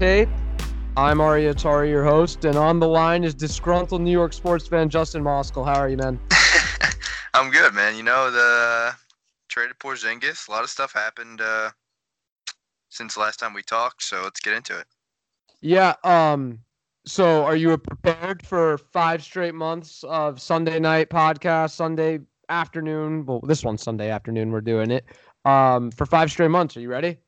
Tape. I'm Ari Atari, your host, and on the line is disgruntled New York sports fan Justin Moskal. How are you, man? I'm good, man. You know, the traded Porzingis. A lot of stuff happened uh, since last time we talked, so let's get into it. Yeah. Um. So, are you prepared for five straight months of Sunday night podcast, Sunday afternoon? Well, this one's Sunday afternoon. We're doing it. Um, for five straight months. Are you ready?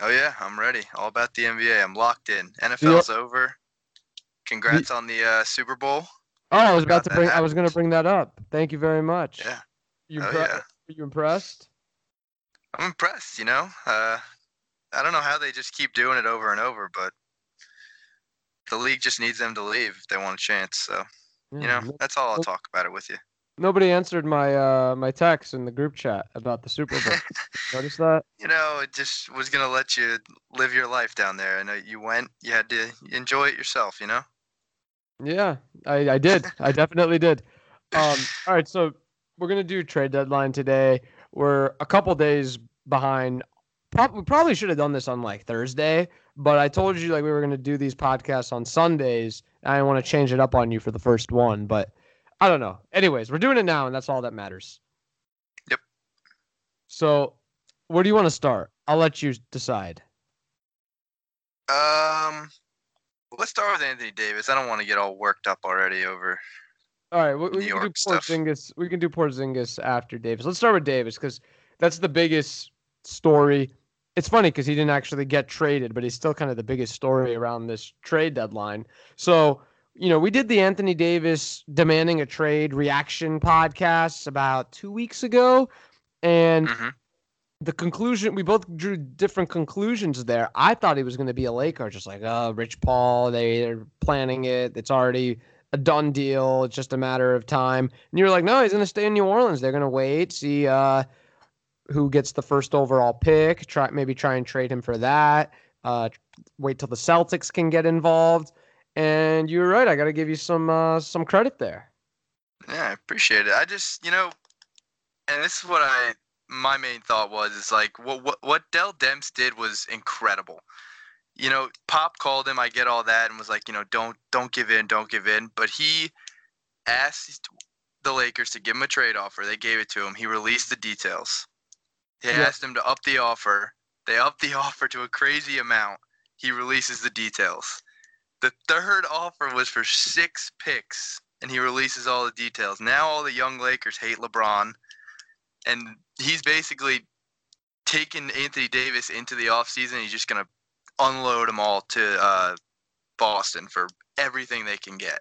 Oh yeah, I'm ready. All about the NBA. I'm locked in. NFL's over. Congrats on the uh, Super Bowl. Oh, I was about to bring. I was going to bring that up. Thank you very much. Yeah. You Oh, yeah. Are you impressed? I'm impressed. You know, uh, I don't know how they just keep doing it over and over, but the league just needs them to leave if they want a chance. So you know, that's all I'll talk about it with you. Nobody answered my uh my text in the group chat about the Super Bowl. Notice that? you know, it just was gonna let you live your life down there. I know you went, you had to enjoy it yourself. You know. Yeah, I, I did. I definitely did. Um, all right, so we're gonna do trade deadline today. We're a couple days behind. Probably should have done this on like Thursday, but I told you like we were gonna do these podcasts on Sundays. I didn't want to change it up on you for the first one, but I don't know. Anyways, we're doing it now, and that's all that matters. Yep. So, where do you want to start? I'll let you decide. Um, let's start with Anthony Davis. I don't want to get all worked up already over. All right, we, we can do stuff. Porzingis. We can do Porzingis after Davis. Let's start with Davis because that's the biggest story. It's funny because he didn't actually get traded, but he's still kind of the biggest story around this trade deadline. So, you know, we did the Anthony Davis demanding a trade reaction podcast about two weeks ago, and Mhm. the conclusion we both drew different conclusions there. I thought he was going to be a Laker, just like, oh, Rich Paul, they're planning it. It's already a done deal. It's just a matter of time. And you're like, no, he's going to stay in New Orleans. They're going to wait, see uh, who gets the first overall pick. Try maybe try and trade him for that. Uh, wait till the Celtics can get involved. And you're right. I got to give you some uh, some credit there. Yeah, I appreciate it. I just, you know, and this is what I my main thought was is like what what what Dell Demps did was incredible. You know, Pop called him. I get all that and was like, you know, don't don't give in, don't give in. But he asked the Lakers to give him a trade offer. They gave it to him. He released the details. They Yeah. asked him to up the offer. They upped the offer to a crazy amount. He releases the details. The third offer was for six picks, and he releases all the details. Now all the young Lakers hate LeBron, and he's basically taken Anthony Davis into the offseason. He's just going to unload them all to uh, Boston for everything they can get.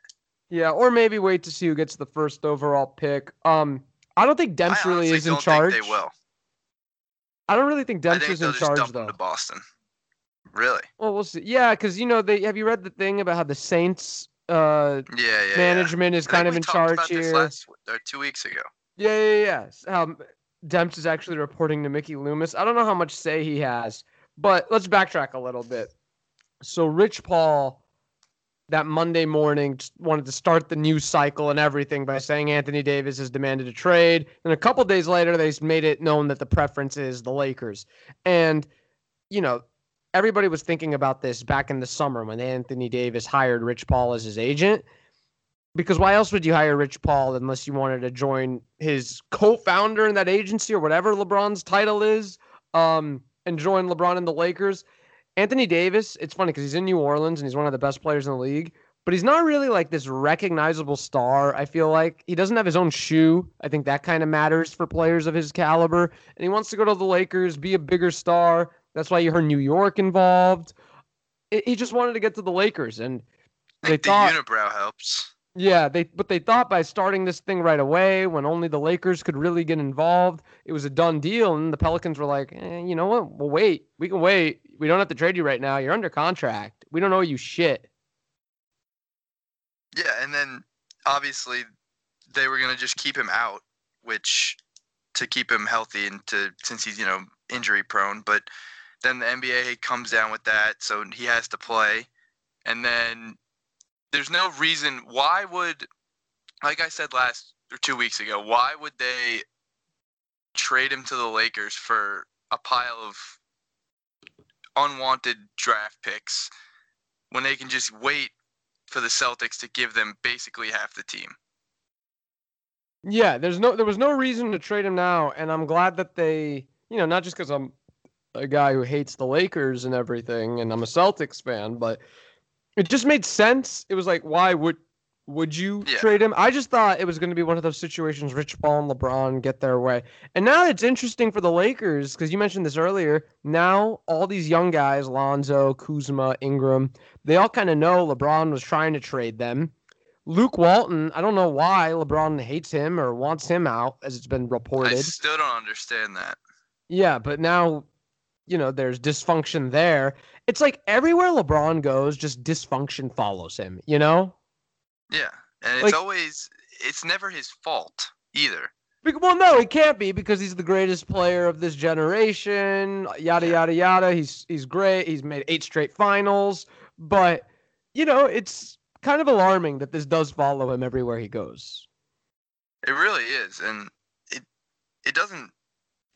Yeah, or maybe wait to see who gets the first overall pick. Um, I don't think Demps really is in don't charge. think they will. I don't really think Demps is in just charge though. to Boston. Really? Well, we'll see. Yeah, because you know they have you read the thing about how the Saints uh Yeah, yeah. yeah. management is I kind of in charge about this here. last, or two weeks ago. Yeah, yeah, yeah. How Demps is actually reporting to Mickey Loomis. I don't know how much say he has, but let's backtrack a little bit. So Rich Paul, that Monday morning, wanted to start the news cycle and everything by saying Anthony Davis has demanded a trade. And a couple days later, they made it known that the preference is the Lakers. And you know, everybody was thinking about this back in the summer when Anthony Davis hired Rich Paul as his agent because why else would you hire Rich Paul unless you wanted to join his co-founder in that agency or whatever LeBron's title is, um, and join LeBron and the Lakers? Anthony Davis, it's funny because he's in New Orleans and he's one of the best players in the league, but he's not really like this recognizable star. I feel like he doesn't have his own shoe. I think that kind of matters for players of his caliber, and he wants to go to the Lakers, be a bigger star. That's why you heard New York involved. He just wanted to get to the Lakers, and they the thought unibrow helps. yeah, they but they thought by starting this thing right away, when only the Lakers could really get involved, it was a done deal. And the Pelicans were like, eh, you know what? We'll wait. We can wait. We don't have to trade you right now. You're under contract. We don't owe you shit. Yeah, and then obviously they were gonna just keep him out, which to keep him healthy and to since he's you know injury prone. But then the NBA comes down with that, so he has to play, and then there's no reason why would, like I said last or two weeks ago, why would they trade him to the Lakers for a pile of unwanted draft picks when they can just wait for the Celtics to give them basically half the team. Yeah, there's no there was no reason to trade him now, and I'm glad that they, you know, not just because I'm a guy who hates the Lakers and everything, and I'm a Celtics fan, but it just made sense. It was like, why would would you Yeah. trade him? I just thought it was going to be one of those situations Rich Paul and LeBron get their way. And now it's interesting for the Lakers because you mentioned this earlier. Now all these young guys, Lonzo, Kuzma, Ingram, they all kind of know LeBron was trying to trade them. Luke Walton, I don't know why LeBron hates him or wants him out, as it's been reported. I still don't understand that. Yeah, but now, you know, there's dysfunction there. It's like everywhere LeBron goes, just dysfunction follows him, you know? Yeah, and it's Like- always it's never his fault either. Well, no, it can't be because he's the greatest player of this generation. Yada yada yada. He's he's great. He's made eight straight finals. But you know, it's kind of alarming that this does follow him everywhere he goes. It really is, and it it doesn't.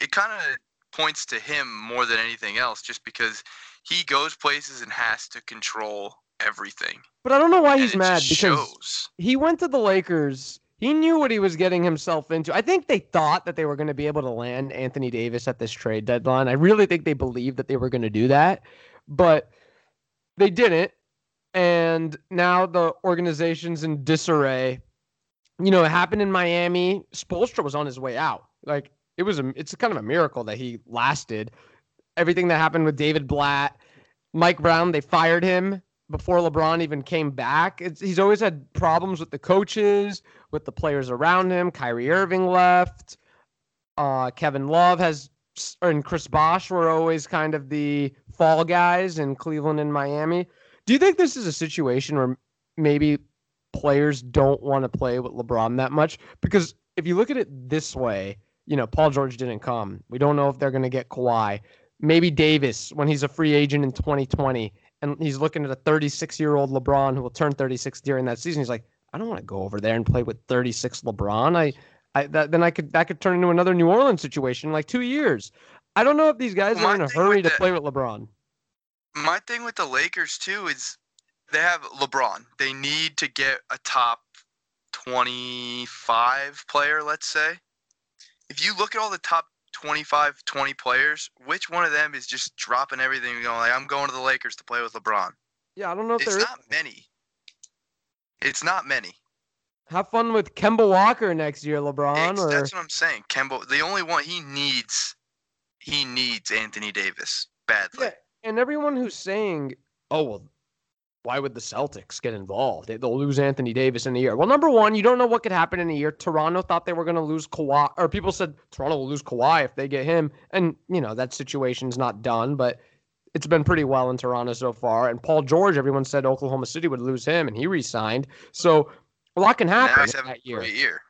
It kind of points to him more than anything else, just because he goes places and has to control everything. But I don't know why he's mad because shows. he went to the Lakers. He knew what he was getting himself into. I think they thought that they were going to be able to land Anthony Davis at this trade deadline. I really think they believed that they were going to do that, but they didn't. And now the organization's in disarray. You know, it happened in Miami. Spoelstra was on his way out. Like it was a, it's kind of a miracle that he lasted. Everything that happened with David Blatt, Mike Brown, they fired him before LeBron even came back. It's, he's always had problems with the coaches, with the players around him. Kyrie Irving left. Uh, Kevin Love has, and Chris Bosh were always kind of the fall guys in Cleveland and Miami. Do you think this is a situation where maybe players don't want to play with LeBron that much? Because if you look at it this way, you know, Paul George didn't come. We don't know if they're going to get Kawhi. Maybe Davis when he's a free agent in 2020 and he's looking at a 36 year old LeBron who will turn 36 during that season. He's like, I don't want to go over there and play with 36 LeBron. I, I that, then I could that could turn into another New Orleans situation in like two years. I don't know if these guys Well, are in a hurry to the- play with LeBron. My thing with the Lakers too is they have LeBron. They need to get a top 25 player, let's say. If you look at all the top 25, 20 players, which one of them is just dropping everything and going like, I'm going to the Lakers to play with LeBron? Yeah, I don't know if It's there is. not many. It's not many. Have fun with Kemba Walker next year, LeBron. Or That's what I'm saying. Kemba, the only one he needs, he needs Anthony Davis badly. Yeah, and everyone who's saying, "Oh well, why would the Celtics get involved? They- They'll lose Anthony Davis in a year." Well, number one, you don't know what could happen in a year. Toronto thought they were going to lose Kawhi, or people said Toronto will lose Kawhi if they get him, and you know that situation's not done, but it's been pretty well in Toronto so far. And Paul George, everyone said Oklahoma City would lose him, and he re-signed. So a lot can happen that year. year.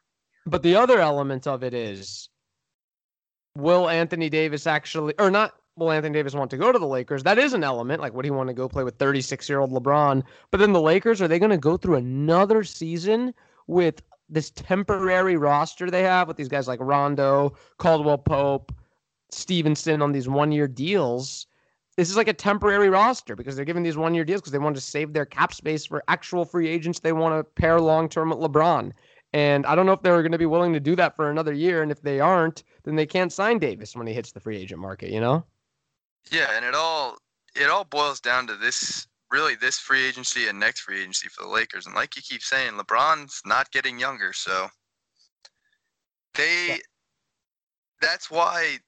But the other element of it is will Anthony Davis actually, or not, will Anthony Davis want to go to the Lakers? That is an element. Like, would he want to go play with 36 year old LeBron? But then the Lakers, are they going to go through another season with this temporary roster they have with these guys like Rondo, Caldwell Pope, Stephenson on these one year deals? This is like a temporary roster because they're giving these one year deals because they want to save their cap space for actual free agents they want to pair long term with LeBron. And I don't know if they're going to be willing to do that for another year. And if they aren't, then they can't sign Davis when he hits the free agent market, you know? Yeah, and it all it all boils down to this really this free agency and next free agency for the Lakers. And like you keep saying, LeBron's not getting younger, so they Yeah. that's why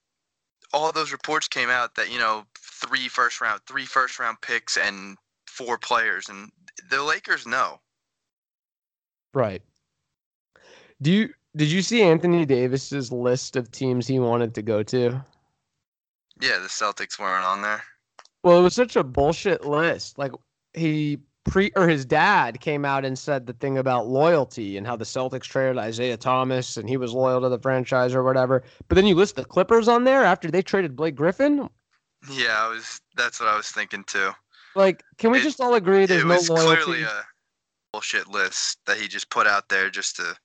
all those reports came out that, you know, three first round three first round picks and four players and the Lakers know. Right. Do you did you see Anthony Davis's list of teams he wanted to go to? Yeah, the Celtics weren't on there. Well, it was such a bullshit list. Like he pre or his dad came out and said the thing about loyalty and how the Celtics traded Isaiah Thomas and he was loyal to the franchise or whatever. But then you list the Clippers on there after they traded Blake Griffin. Yeah, I was that's what I was thinking too. Like, can we It- just all agree there's it no was loyalty? clearly a bullshit list that he just put out there just to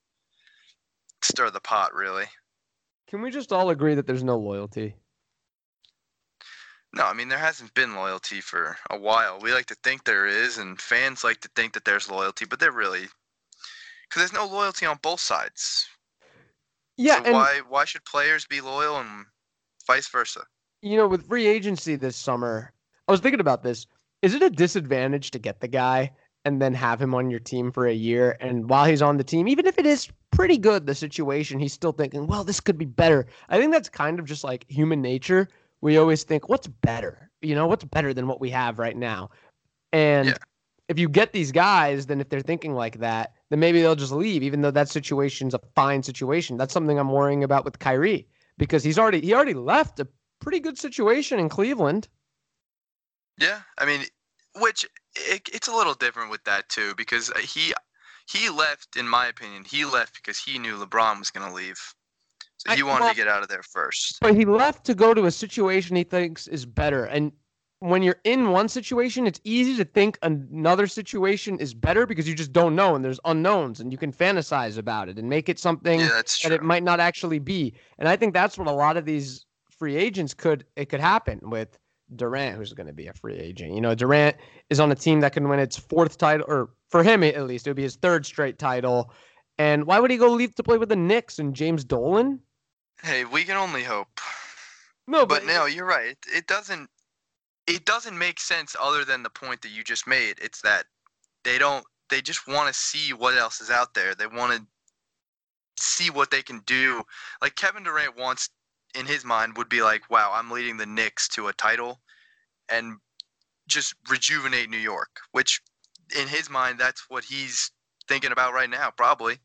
stir the pot, really. Can we just all agree that there's no loyalty? No, I mean there hasn't been loyalty for a while. We like to think there is, and fans like to think that there's loyalty, but there really, because there's no loyalty on both sides. Yeah, so and why why should players be loyal and vice versa? you know, with free agency this summer, I was thinking about this. Is it a disadvantage to get the guy and then have him on your team for a year? And while he's on the team, even if it is pretty good, the situation, he's still thinking, well, this could be better. I think that's kind of just like human nature. We always think, what's better? You know, what's better than what we have right now? And Yeah. if you get these guys, then if they're thinking like that, then maybe they'll just leave, even though that situation's a fine situation. That's something I'm worrying about with Kyrie because he's already he already left a pretty good situation in Cleveland. Yeah, I mean, which it, it's a little different with that too because uh, he he left, in my opinion, he left because he knew LeBron was going to leave, so he wanted well- to get out of there first. But he left to go to a situation he thinks is better. And when you're in one situation, it's easy to think another situation is better because you just don't know and there's unknowns and you can fantasize about it and make it something Yeah, that true. it might not actually be. And I think that's what a lot of these free agents could it could happen with Durant, who's going to be a free agent. You know, Durant is on a team that can win its fourth title, or for him at least, it would be his third straight title. And why would he go leave to play with the Knicks and James Dolan? Hey, we can only hope. No, But no, you're right. It, it doesn't. It doesn't make sense other than the point that you just made. It's that they don't. They just want to see what else is out there. They want to see what they can do. Like Kevin Durant wants, in his mind, would be like, "Wow, I'm leading the Knicks to a title, and just rejuvenate New York." Which, in his mind, that's what he's thinking about right now, probably.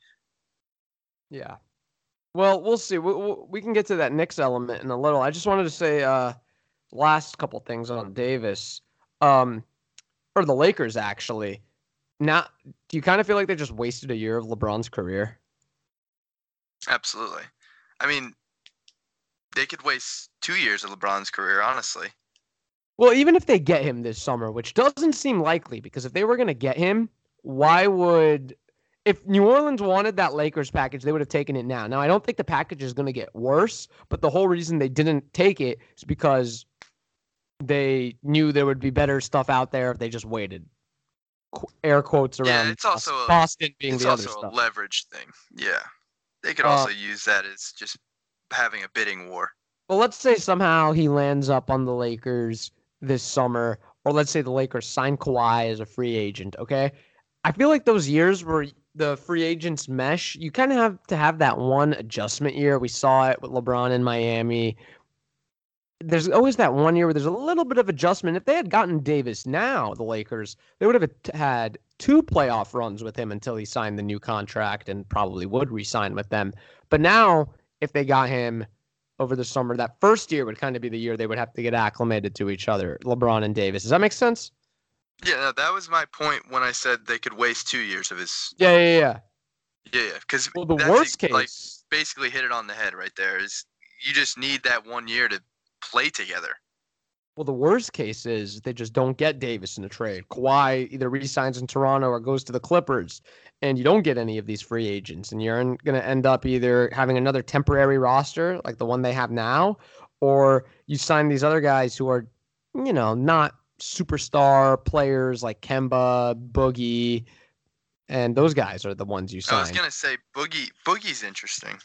Yeah. Well, we'll see. We, we, can get to that Knicks element in a little. I just wanted to say uh last couple things on Davis. Um or the Lakers actually. Now, do you kind of feel like they just wasted a year of LeBron's career? Absolutely. I mean, they could waste two years of LeBron's career, honestly. Well, even if they get him this summer, which doesn't seem likely because if they were going to get him, why would if New Orleans wanted that Lakers package, they would have taken it now. Now, I don't think the package is going to get worse, but the whole reason they didn't take it is because they knew there would be better stuff out there if they just waited. Qu- Air quotes around Yeah, it's also a- Boston being it's the other a stuff. leverage thing. Yeah. They could Uh, also use that as just having a bidding war. Well, let's say somehow he lands up on the Lakers this summer, or let's say the Lakers sign Kawhi as a free agent. Okay, I feel like those years where the free agents mesh, you kind of have to have that one adjustment year. We saw it with LeBron in Miami. There's always that one year where there's a little bit of adjustment. If they had gotten Davis now, the Lakers, they would have had two playoff runs with him until he signed the new contract and probably would re-sign with them. But now, if they got him over the summer. That first year would kind of be the year they would have to get acclimated to each other, LeBron and Davis. Does that make sense? Yeah, that was my point when I said they could waste two years of his. Yeah, yeah, yeah. Yeah, yeah. Because Well, the worst case, like basically hit it on the head right there. Is you just need that one year to play together. well, the worst case is they just don't get Davis in a trade. Kawhi either resigns in Toronto or goes to the Clippers, and you don't get any of these free agents, and you're going to end up either having another temporary roster like the one they have now, or you sign these other guys who are, you know, not superstar players like Kemba, Boogie, and those guys are the ones you sign. I was gonna say Boogie. Boogie's interesting.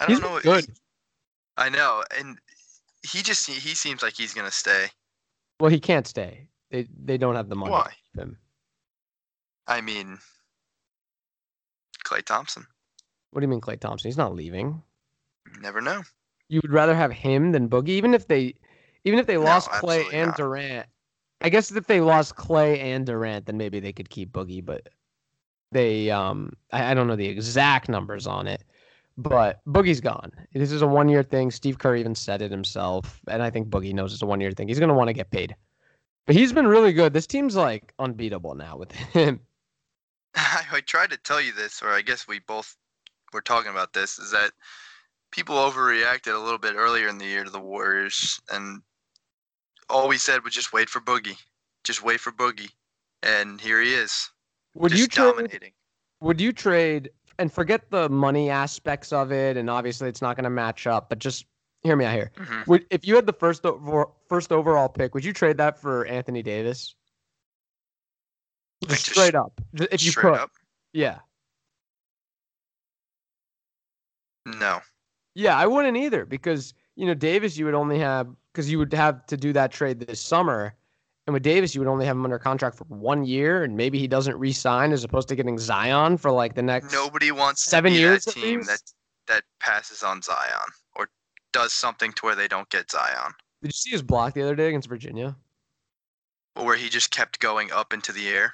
I don't He's know. good. he- I know, and he just he seems like he's gonna stay. Well, he can't stay. They they don't have the money. Why? him. I mean, Klay Thompson. What do you mean, Klay Thompson? He's not leaving. You never know. You would rather have him than Boogie, even if they, even if they No, lost Klay and not. Durant. I guess if they lost Klay and Durant, then maybe they could keep Boogie. But they, um, I, I don't know the exact numbers on it. But Boogie's gone. This is a one-year thing. Steve Kerr even said it himself, and I think Boogie knows it's a one-year thing. He's gonna want to get paid. But he's been really good. This team's like unbeatable now with him. I, I tried to tell you this, or I guess we both were talking about this, is that people overreacted a little bit earlier in the year to the Warriors, and all we said was just wait for Boogie, just wait for Boogie, and here he is, Would you trade? dominating. Would you trade and forget the money aspects of it? And obviously, it's not going to match up. But just hear me out here. Mhm. Would if you had the first over, first overall pick, would you trade that for Anthony Davis? Like, Just straight up, if you Straight could. up, Yeah, no. yeah, I wouldn't either because you know Davis, you would only have because you would have to do that trade this summer, and with Davis, you would only have him under contract for one year, and maybe he doesn't re-sign as opposed to getting Zion for like the next. Nobody wants Seven years that team that that passes on Zion or does something to where they don't get Zion, Did you see his block the other day against Virginia? where he just kept going up into the air.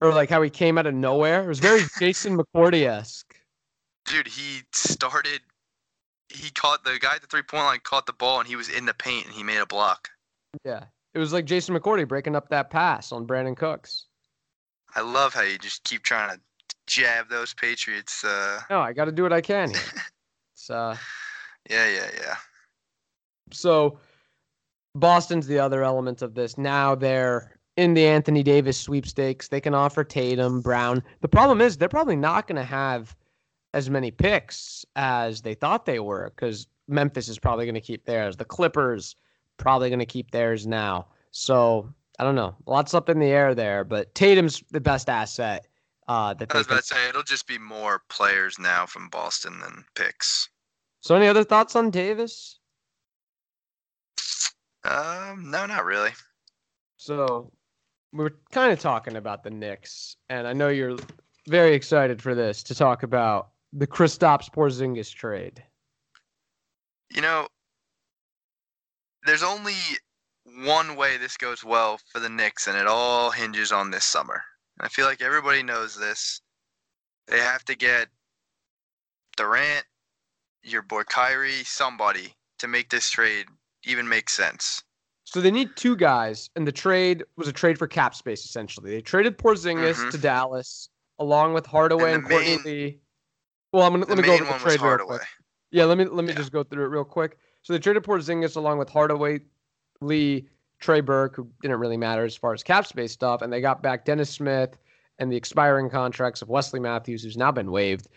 Or like how he came out of nowhere? It was very Jason McCourty esque. Dude, he started. He caught the guy at the three point line, caught the ball, and he was in the paint, and he made a block. Yeah, it was like Jason McCourty breaking up that pass on Brandin Cooks. I love how you just keep trying to jab those Patriots. Uh, No, I got to do what I can. It's, uh, yeah, yeah, yeah. so Boston's the other element of this. Now they're in the Anthony Davis sweepstakes. They can offer Tatum, Brown. The problem is they're probably not going to have as many picks as they thought they were because Memphis is probably going to keep theirs. The Clippers probably going to keep theirs now. So I don't know. Lots up in the air there, but Tatum's the best asset. Uh, that I was about to say it'll just be more players now from Boston than picks. So, any other thoughts on Davis? Um, no, not really. So, we were kind of talking about the Knicks, and I know you're very excited for this to talk about the Kristaps Porzingis trade. You know, there's only one way this goes well for the Knicks, and it all hinges on this summer. And I feel like everybody knows this. They have to get Durant, your boy Kyrie, somebody to make this trade even make sense. So they need two guys, and the trade was a trade for cap space essentially. They traded Porzingis Mhm. to Dallas along with Hardaway and, And Courtney main- Lee. Well, I'm gonna The let me go over the trade real quick. Yeah, let me let me Yeah. just go through it real quick. So they traded Porzingis along with Hardaway, Lee, Trey Burke, who didn't really matter as far as cap space stuff, and they got back Dennis Smith and the expiring contracts of Wesley Matthews, who's now been waived,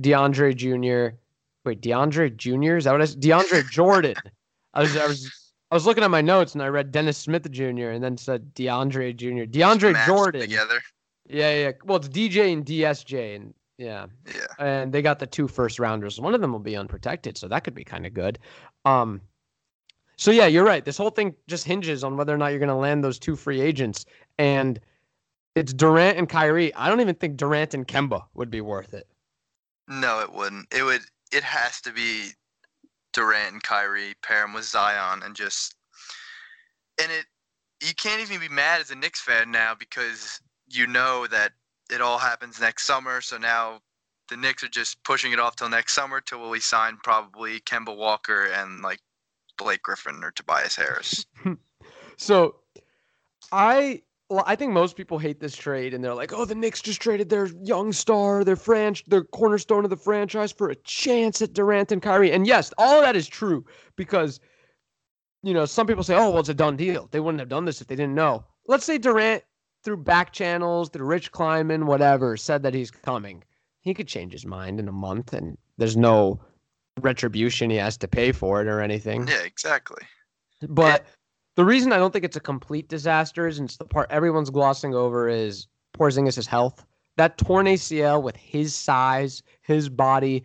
DeAndre Jr. Wait, DeAndre Jr. Is that what I said? DeAndre Jordan. I was I was I was looking at my notes and I read Dennis Smith Jr. and then said DeAndre Jr. DeAndre Jordan. together. Yeah, yeah. Well, it's DJ and DSJ, and yeah Yeah. and they got the two first rounders. One of them will be unprotected, so that could be kind of good. Um, so yeah, you're right. This whole thing just hinges on whether or not you're going to land those two free agents, and it's Durant and Kyrie. I don't even think Durant and Kemba would be worth it. No, it wouldn't. It would. It has to be Durant and Kyrie pair him with Zion and just. And it, you can't even be mad as a Knicks fan now because you know that it all happens next summer. So now the Knicks are just pushing it off till next summer till we sign probably Kemba Walker and like Blake Griffin or Tobias Harris. So I well, I think most people hate this trade and they're like, "Oh, the Knicks just traded their young star, their fran- their cornerstone of the franchise for a chance at Durant and Kyrie." And yes, all of that is true because you know, some people say, "Oh, well, it's a done deal. They wouldn't have done this if they didn't know." Let's say Durant through back channels, through Rich Kleiman, whatever, said that he's coming. He could change his mind in a month and there's no retribution he has to pay for it or anything. yeah, exactly. But the reason I don't think it's a complete disaster is, and it's the part everyone's glossing over, is Porzingis' health. That torn ACL with his size, his body,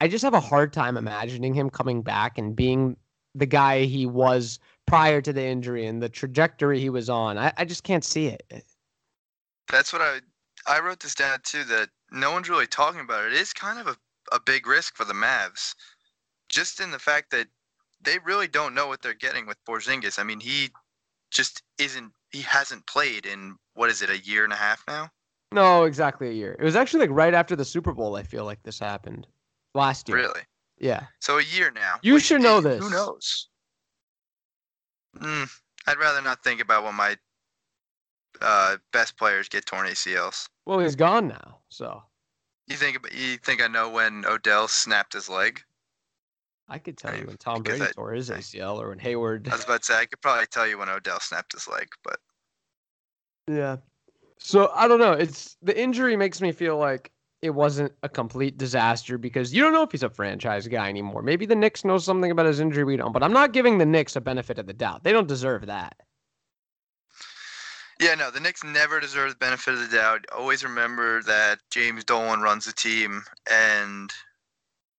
I just have a hard time imagining him coming back and being the guy he was prior to the injury and the trajectory he was on. I, I just can't see it. That's what I I wrote this down too. That no one's really talking about it. It is kind of a, a big risk for the Mavs, just in the fact that they really don't know what they're getting with Porzingis. I mean, he just isn't. He hasn't played in what is it, a year and a half now? No, exactly a year. It was actually like right after the Super Bowl. I feel like this happened last year. Really? Yeah. So a year now. You should know this. Who knows? Mm, I'd rather not think about when my uh, best players get torn ACLs. Well, he's gone now. So You think you think I know when Odell snapped his leg? I could tell you when Tom Brady I- tore his ACL or when Hayward. I was about to say I could probably tell you when Odell snapped his leg, but Yeah. So I don't know. It's the injury makes me feel like it wasn't a complete disaster because you don't know if he's a franchise guy anymore. Maybe the Knicks know something about his injury we don't, but I'm not giving the Knicks a benefit of the doubt. They don't deserve that. Yeah, no, the Knicks never deserve the benefit of the doubt. Always remember that James Dolan runs the team, and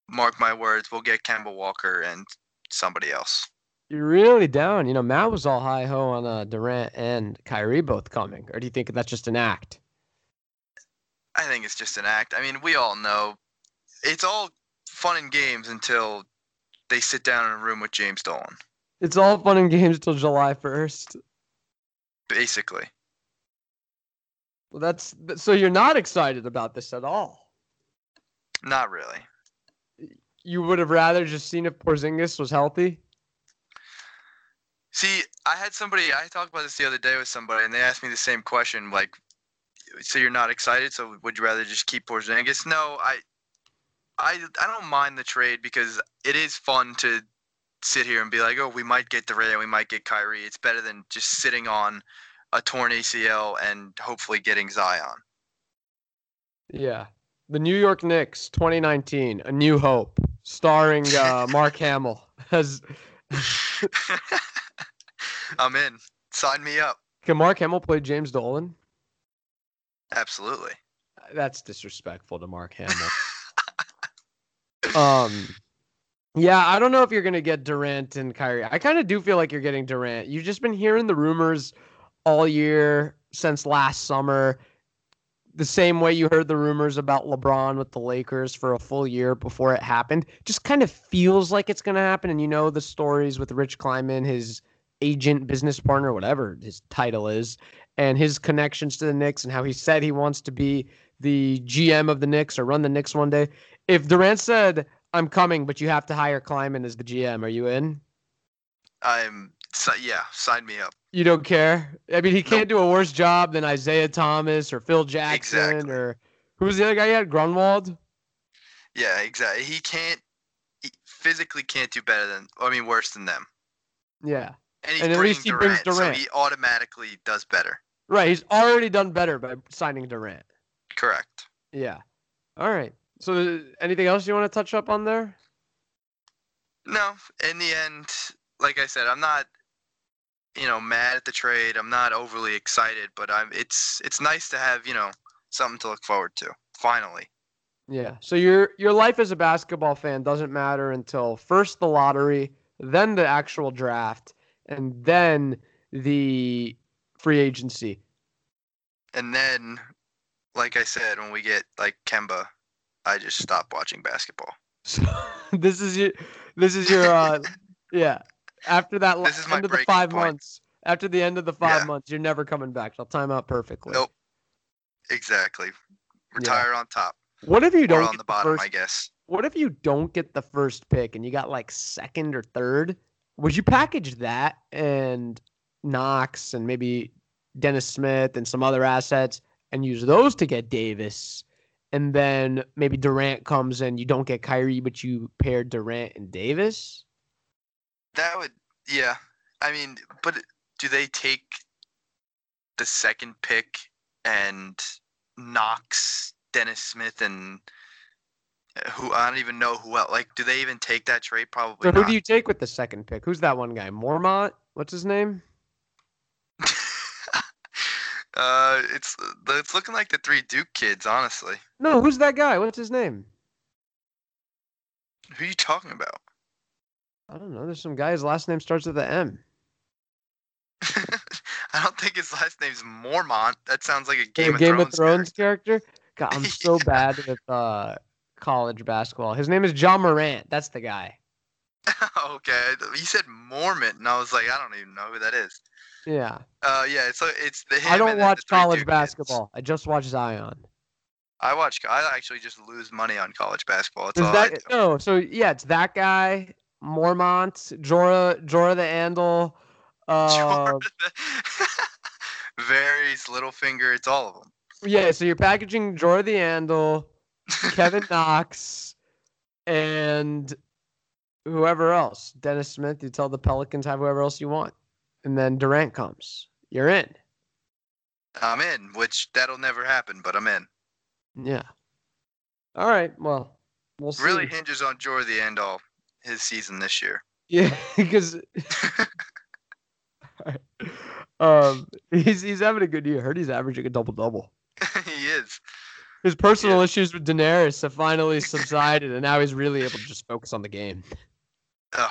mark my words, we'll get Kemba Walker and somebody else. You're really down. You know, Matt was all high ho on uh, Durant and Kyrie both coming. Or do you think that's just an act? I think it's just an act. I mean, we all know it's all fun and games until they sit down in a room with James Dolan. It's all fun and games till July 1st. Basically. Well, that's so you're not excited about this at all. Not really. You would have rather just seen if Porzingis was healthy. See, I had somebody. I talked about this the other day with somebody, and they asked me the same question. Like, so you're not excited? So would you rather just keep Porzingis? No, I, I, I don't mind the trade because it is fun to sit here and be like, oh, we might get Durant, we might get Kyrie. It's better than just sitting on a torn ACL and hopefully getting Zion. Yeah. The New York Knicks 2019, A New Hope, starring uh, Mark Hamill as I'm in. Sign me up. Can Mark Hamill play James Dolan? Absolutely. That's disrespectful to Mark Hamill. um yeah, I don't know if you're gonna get Durant and Kyrie. I kind of do feel like you're getting Durant. You've just been hearing the rumors all year since last summer. The same way you heard the rumors about LeBron with the Lakers for a full year before it happened. Just kind of feels like it's gonna happen. And you know the stories with Rich Kleiman, his agent, business partner, whatever his title is, and his connections to the Knicks and how he said he wants to be the GM of the Knicks or run the Knicks one day. If Durant said, I'm coming, but you have to hire Kleiman as the GM, are you in? I'm so, yeah, sign me up. You don't care? I mean, he can't nope. do a worse job than Isaiah Thomas or Phil Jackson exactly. or who was the other guy you had? Grunwald? Yeah, exactly. He can't he physically can't do better than I mean worse than them. Yeah. And, and at least he Durant, brings Durant. So he automatically does better. Right. He's already done better by signing Durant. Correct. Yeah. All right. So, anything else you want to touch up on there? No. In the end, like I said, I'm not, you know, mad at the trade. I'm not overly excited, but I'm. It's it's nice to have you know something to look forward to. Finally. Yeah. So your your life as a basketball fan doesn't matter until first the lottery, then the actual draft, and then the free agency. And then, like I said, when we get like Kemba, I just stop watching basketball. So this is your, this is your, uh, yeah. After that, this is end of the five point. months. After the end of the five yeah. months, you're never coming back. So I'll time out perfectly. Nope. Exactly. Retire yeah. on top. What if you don't or on the bottom? First, I guess. What if you don't get the first pick and you got like second or third? Would you package that and Knox and maybe Dennis Smith and some other assets and use those to get Davis? And then maybe Durant comes and you don't get Kyrie, but you pair Durant and Davis? That would, yeah. I mean, but do they take the second pick and Knox, Dennis Smith, and who I don't even know who else. Like, do they even take that trade? Probably. So who not. do you take with the second pick? Who's that one guy? Mormont? What's his name? uh, it's it's looking like the three Duke kids, honestly. No, who's that guy? What's his name? Who are you talking about? I don't know. There's some guy. His last name starts with an M. I don't think his last name's Mormont. That sounds like a Game, a Game of Thrones, character. character. God, I'm so yeah. bad with uh college basketball. His name is John Morant. That's the guy. okay, you said Mormon, and I was like, I don't even know who that is. Yeah. Uh, yeah. So it's the. I don't watch college basketball. Kids. I just watch Zion. I watch. I actually just lose money on college basketball. That's all that. No, so yeah, it's that guy, Mormont, Jorah, Jorah the Andal. Uh, Varys, Littlefinger. It's all of them. Yeah, so you're packaging Jorah the Andal, Kevin Knox, and whoever else. Dennis Smith, you tell the Pelicans have whoever else you want. And then Durant comes. You're in. I'm in, which that'll never happen, but I'm in. Yeah. All right. Well, we'll see. Really hinges on Jor the end all his season this year. Yeah, because um, he's he's having a good year. I heard he's averaging a double double. His personal Yeah. issues with Daenerys have finally subsided, and now he's really able to just focus on the game. Oh,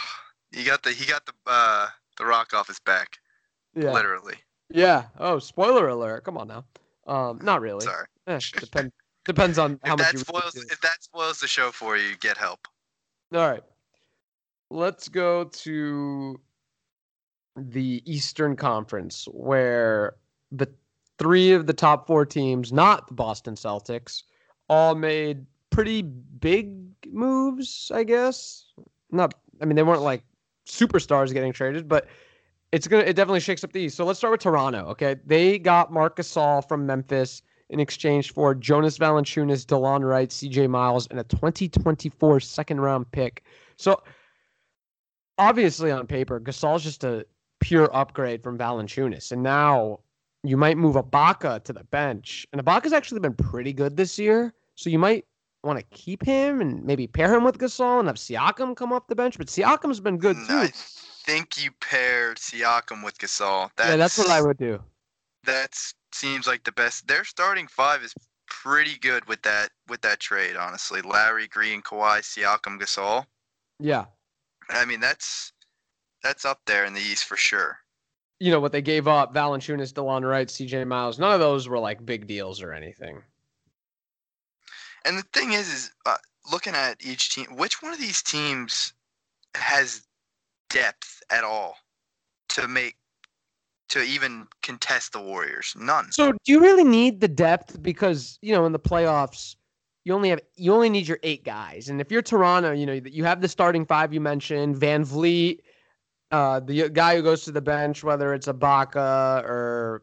He got the he got the uh the rock off his back. Yeah. Literally. Yeah. Oh, spoiler alert! Come on now. Um, not really. Sorry. Eh, depend, depends on how much that you spoils if that spoils the show for you, get help. All right. Let's go to the Eastern Conference, where the three of the top four teams, not the Boston Celtics, all made pretty big moves. I guess. Not. I mean, they weren't like superstars getting traded, but it's gonna. It definitely shakes up the East. So let's start with Toronto. Okay, they got Marcus Gasol from Memphis in exchange for Jonas Valanciunas, DeLon Wright, CJ Miles, and a 2024 second round pick. So obviously on paper, Gasol's just a pure upgrade from Valanciunas. And now you might move Ibaka to the bench. And Ibaka's actually been pretty good this year. So you might want to keep him and maybe pair him with Gasol and have Siakam come off the bench. But Siakam's been good Mm, too. I think you paired Siakam with Gasol. That's, yeah, that's what I would do. That seems like the best. Their starting five is pretty good with that with that trade. Honestly, Lowry, Green, Kawhi, Siakam, Gasol. Yeah. I mean, that's that's up there in the East for sure. You know what they gave up, Valanciunas, DeLon Wright, CJ Miles. None of those were like big deals or anything. And the thing is, is uh, looking at each team, which one of these teams has depth at all to make to even contest the Warriors? None. So do you really need the depth? Because you know in the playoffs, you only have you only need your eight guys, and if you're Toronto, you know you have the starting five you mentioned: VanVleet, uh, the guy who goes to the bench, whether it's Ibaka or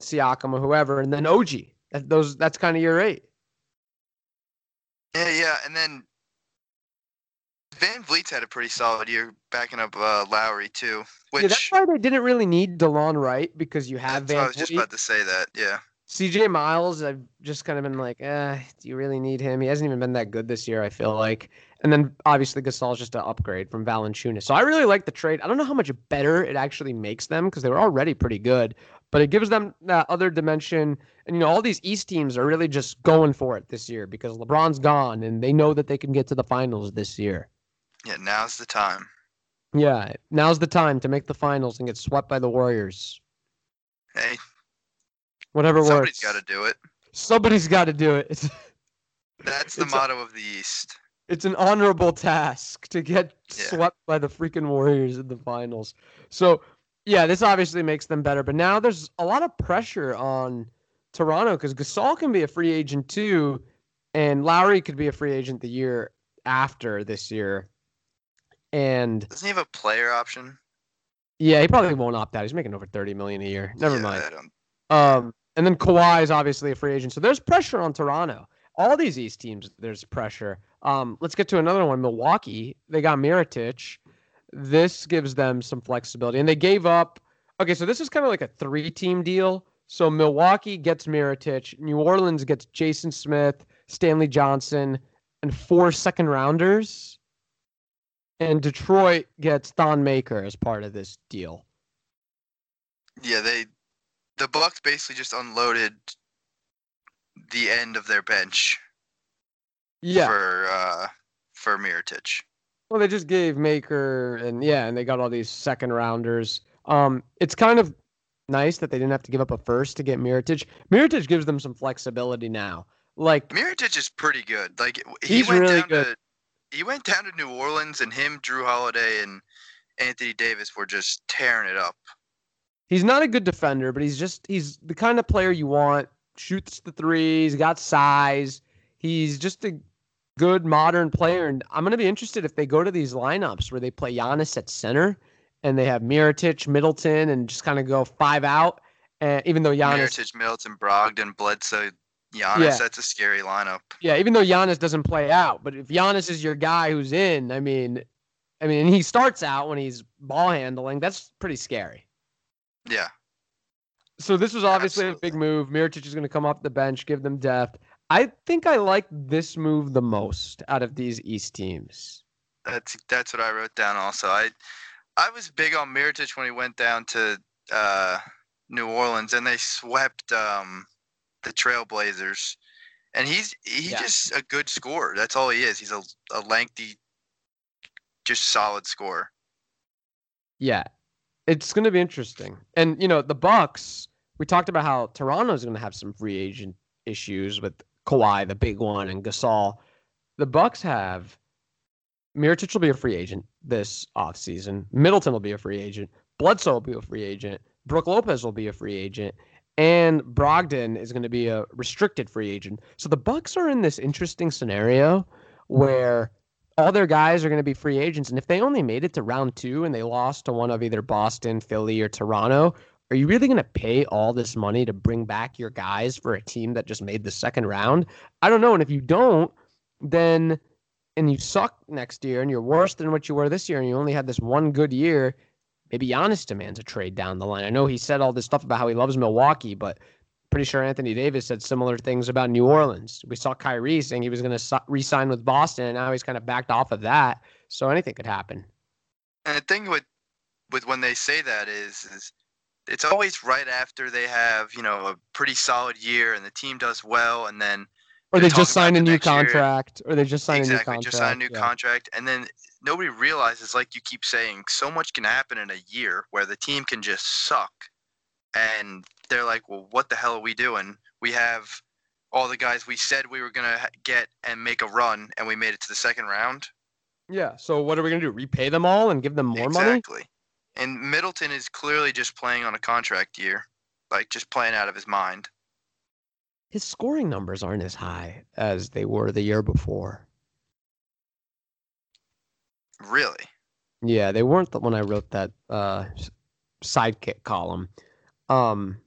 Siakam or whoever, and then OG. That, those that's kind of your eight. Yeah, yeah, and then VanVleet's had a pretty solid year backing up uh, Lowry too. Which yeah, that's why they didn't really need DeLon Wright because you have what I Van was just about to say that. Yeah. CJ Miles, I've just kind of been like, eh, do you really need him? He hasn't even been that good this year, I feel like. And then obviously Gasol's just an upgrade from Valanciunas. So I really like the trade. I don't know how much better it actually makes them because they were already pretty good, but it gives them that other dimension. And you know, all these East teams are really just going for it this year because LeBron's gone and they know that they can get to the finals this year. Yeah, now's the time. Yeah, now's the time to make the finals and get swept by the Warriors. Hey, Whatever somebody's works. Somebody's got to do it. Somebody's got to do it. That's the It's a- motto of the East. It's an honorable task to get Yeah. swept by the freaking Warriors in the finals. So, yeah, this obviously makes them better. But now there's a lot of pressure on Toronto because Gasol can be a free agent too, and Lowry could be a free agent the year after this year. And Doesn't he have a player option? yeah, he probably won't opt out. He's making over 30 million a year. Never Yeah, mind. Um, and then Kawhi is obviously a free agent, so there's pressure on Toronto. All these East teams, there's pressure. Um, let's get to another one. Milwaukee, they got Mirotic. This gives them some flexibility, and they gave up. Okay, so this is kind of like a three-team deal. So Milwaukee gets Mirotic, New Orleans gets Jason Smith, Stanley Johnson, and four second rounders, and Detroit gets Thon Maker as part of this deal. Yeah, they the Bucks basically just unloaded the end of their bench Yeah. for uh for Mirotic. Well, they just gave Maker and yeah, and they got all these second rounders. Um, it's kind of nice that they didn't have to give up a first to get Mirotic. Mirotic gives them some flexibility now. Like Mirotic is pretty good. Like he went really down good. to he went down to New Orleans and him, Jrue Holiday and Anthony Davis were just tearing it up. he's not a good defender, but he's just he's the kind of player you want. Shoots the threes, got size. He's just a good modern player, and I'm gonna be interested if they go to these lineups where they play Giannis at center and they have Mirotic, Middleton, and just kind of go five out. And even though Giannis Mirotic, Middleton, Brogdon, Bledsoe, Giannis. Yeah. That's a scary lineup. Yeah, even though Giannis doesn't play out, but if Giannis is your guy who's in, I mean, I mean, and he starts out when he's ball handling. That's pretty scary. Yeah. So this was obviously a big move. Mirotic is going to come off the bench, give them depth. I think I like this move the most out of these East teams. That's that's what I wrote down. Also, I I was big on Mirotic when he went down to uh, New Orleans and they swept um, the Trailblazers. And he's he's Yeah. just a good scorer. That's all he is. He's a, a lengthy, just solid scorer. Yeah, it's going to be interesting. And you know, the Bucks. We talked about how Toronto's going to have some free agent issues with Kawhi, the big one, and Gasol. The Bucks have Mirotic will be a free agent this offseason. Middleton will be a free agent. Bledsoe will be a free agent. Brook Lopez will be a free agent. And Brogdon is going to be a restricted free agent. So the Bucks are in this interesting scenario where all their guys are going to be free agents. And if they only made it to round two and they lost to one of either Boston, Philly, or Toronto, are you really going to pay all this money to bring back your guys for a team that just made the second round? I don't know. And if you don't, then and you suck next year and you're worse than what you were this year and you only had this one good year, maybe Giannis demands a trade down the line. I know he said all this stuff about how he loves Milwaukee, but pretty sure Anthony Davis said similar things about New Orleans. We saw Kyrie saying he was going to re-sign with Boston, and now he's kind of backed off of that. So anything could happen. And the thing with with when they say that is is it's always right after they have you know a pretty solid year and the team does well, and then Or They're just sign a new next year. contract, or they just signed a new exactly contract. just sign a new yeah. contract, and then nobody realizes, like you keep saying, so much can happen in a year where the team can just suck, and they're like, well, what the hell are we doing? We have all the guys we said we were gonna get and make a run, and we made it to the second round. Yeah. So what are we going to do? Repay them all and give them more money? exactly. And Middleton is clearly just playing on a contract year, like just playing out of his mind. His scoring numbers aren't as high as they were the year before. Really. Yeah, they weren't the, when I wrote that uh, sidekick column. Um,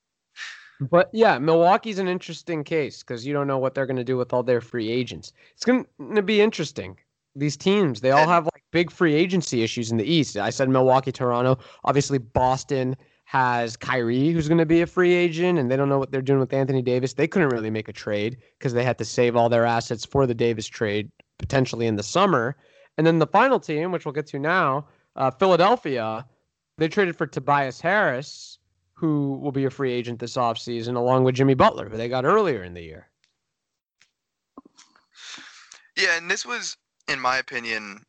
but yeah, Milwaukee's an interesting case because you don't know what they're going to do with all their free agents. It's going to be interesting. These teams, they all have like big free agency issues in the East. I said Milwaukee, Toronto. Obviously, Boston has Kyrie, who's going to be a free agent, and they don't know what they're doing with Anthony Davis. They couldn't really make a trade because they had to save all their assets for the Davis trade potentially in the summer. And then the final team, which we'll get to now, uh, Philadelphia, they traded for Tobias Harris, who will be a free agent this offseason, along with Jimmy Butler, who they got earlier in the year. Yeah, and this was, in my opinion,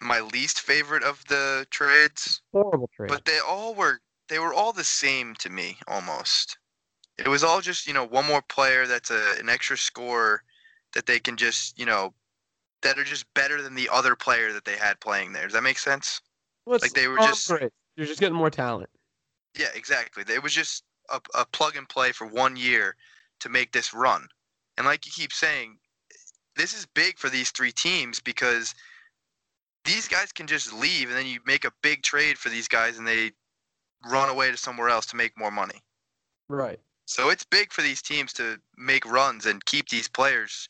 my least favorite of the trades. Horrible trade. But they all were they were all the same to me almost. It was all just, you know, one more player that's a, an extra scorer that they can just, you know, that are just better than the other player that they had playing there. Does that make sense? Well, like, they were just- great. You're just getting more talent. Yeah, exactly. It was just a, a plug and play for one year to make this run. And like you keep saying, this is big for these three teams because these guys can just leave and then you make a big trade for these guys and they run away to somewhere else to make more money. Right. So it's big for these teams to make runs and keep these players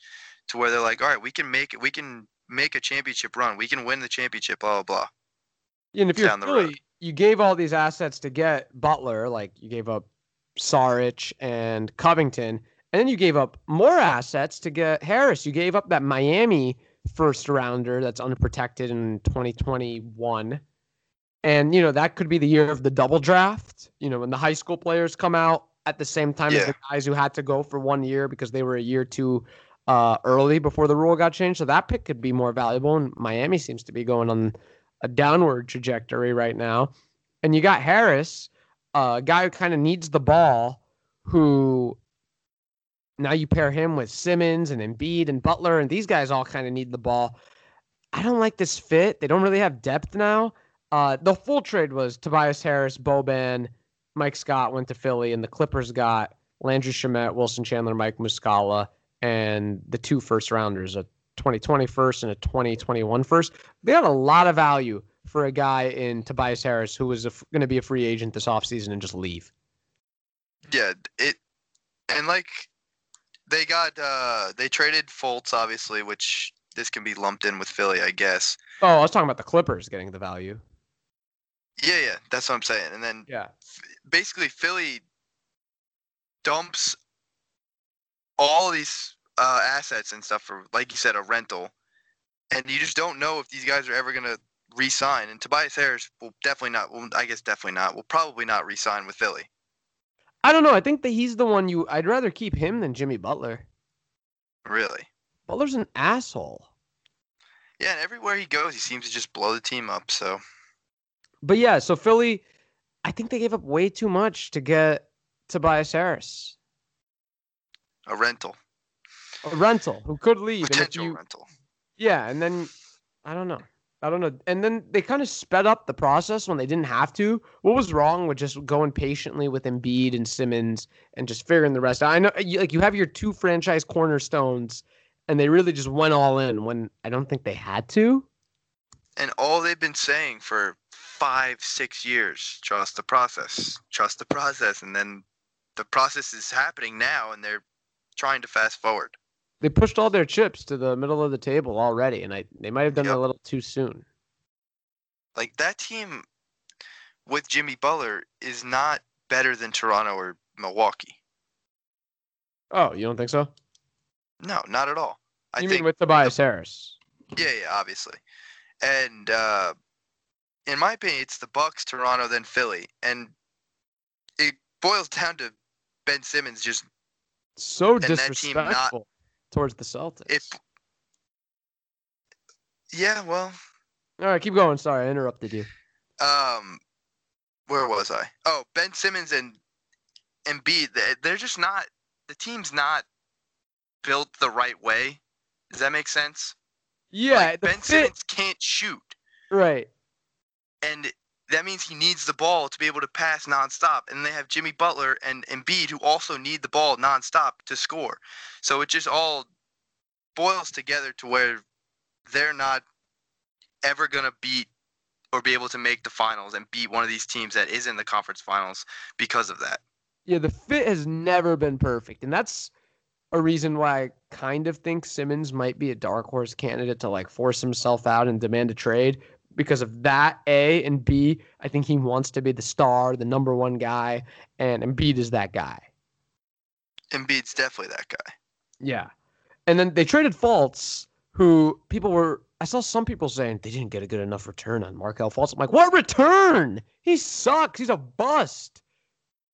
to where they're like, all right, we can make it. We can make a championship run. We can win the championship. Blah blah blah. And if you're down the Philly, road. you gave all these assets to get Butler, like you gave up Saric and Covington, and then you gave up more assets to get Harris. You gave up that Miami first rounder that's unprotected in 2021. And you know, that could be the year of the double draft, you know, when the high school players come out at the same time as the guys who had to go for one year because they were a year too uh, early before the rule got changed. So that pick could be more valuable. And Miami seems to be going on a downward trajectory right now. And you got Harris, a guy who kind of needs the ball, who now you pair him with Simmons and Embiid and Butler, and these guys all kind of need the ball. I don't like this fit. They don't really have depth now. Uh, the full trade was Tobias Harris, Boban, Mike Scott went to Philly, and the Clippers got Landry Shamet, Wilson Chandler, Mike Muscala, and the two first rounders, a 2020 first and a 2021 first. They had a lot of value for a guy in Tobias Harris who was going to be a free agent this offseason and just leave. Yeah, it and like they got uh they traded Fultz obviously, which this can be lumped in with Philly, I guess. Oh, I was talking about the Clippers getting the value. Yeah, yeah, that's what I'm saying. And then Yeah. basically Philly dumps all these uh, assets and stuff for, like you said, a rental, and you just don't know if these guys are ever gonna re-sign. And Tobias Harris will definitely not. Well, I guess definitely not. Will probably not re-sign with Philly. I don't know. I think that he's the one you. I'd rather keep him than Jimmy Butler. Really? Butler's an asshole. Yeah, and everywhere he goes, he seems to just blow the team up. So, But yeah, so Philly, I think they gave up way too much to get Tobias Harris, a rental, a rental who could leave. Potential you, rental. yeah, and then I don't know. I don't know. And then they kind of sped up the process when they didn't have to. What was wrong with just going patiently with Embiid and Simmons and just figuring the rest out? I know, like you have your two franchise cornerstones, and they really just went all in when I don't think they had to. And all they've been saying for five, six years, trust the process, trust the process, and then the process is happening now, and they're trying to fast forward. They pushed all their chips to the middle of the table already, and I they might have done it a little too soon. Like that team with Jimmy Butler is not better than Toronto or Milwaukee. Oh, you don't think so? No, not at all. I you mean with Tobias Harris? Yeah, yeah, obviously. And uh, in my opinion, it's the Bucks, Toronto, then Philly, and it boils down to Ben Simmons just So that team not- disrespectful towards the Celtics. Yeah, well, All right, keep going. Sorry, I interrupted you. um, where was I? Oh, Ben Simmons and Embiid, they- they're just not. The team's not built the right way. Does that make sense? Yeah, Like, Ben fit, Simmons can't shoot. right? and that means he needs the ball to be able to pass nonstop. And they have Jimmy Butler and Embiid who also need the ball nonstop to score. So it just all boils together to where they're not ever gonna beat or be able to make the finals and beat one of these teams that is in the conference finals because of that. Yeah, the fit has never been perfect, and that's a reason why I kind of think Simmons might be a dark horse candidate to like force himself out and demand a trade because of that. A and B, I think he wants to be the star, the number one guy, and Embiid is that guy. Embiid's definitely that guy. Yeah. And then they traded Fultz, who people were. I saw some people saying they didn't get a good enough return on Markelle Fultz. I'm like, what return? He sucks. He's a bust.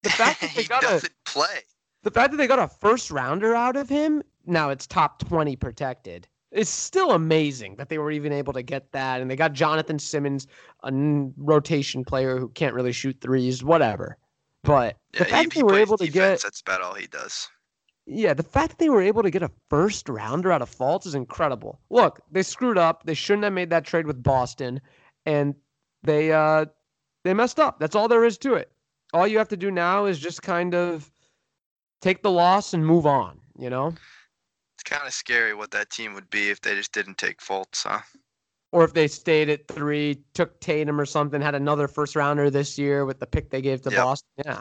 The fact that they he got a play. the fact that they got a first rounder out of him, now it's top 20 protected. It's still amazing that they were even able to get that. And they got Jonathan Simmons, a n- rotation player who can't really shoot threes, whatever. But the Yeah, fact he, that he they were able to defense, get that's about all he does. yeah, the fact that they were able to get a first rounder out of Fultz is incredible. Look, they screwed up. They shouldn't have made that trade with Boston, and they uh they messed up. That's all there is to it. All you have to do now is just kind of take the loss and move on. You know, It's kind of scary what that team would be if they just didn't take Fultz, huh? or if they stayed at three, took Tatum or something, had another first rounder this year with the pick they gave to Yep. Boston. Yeah.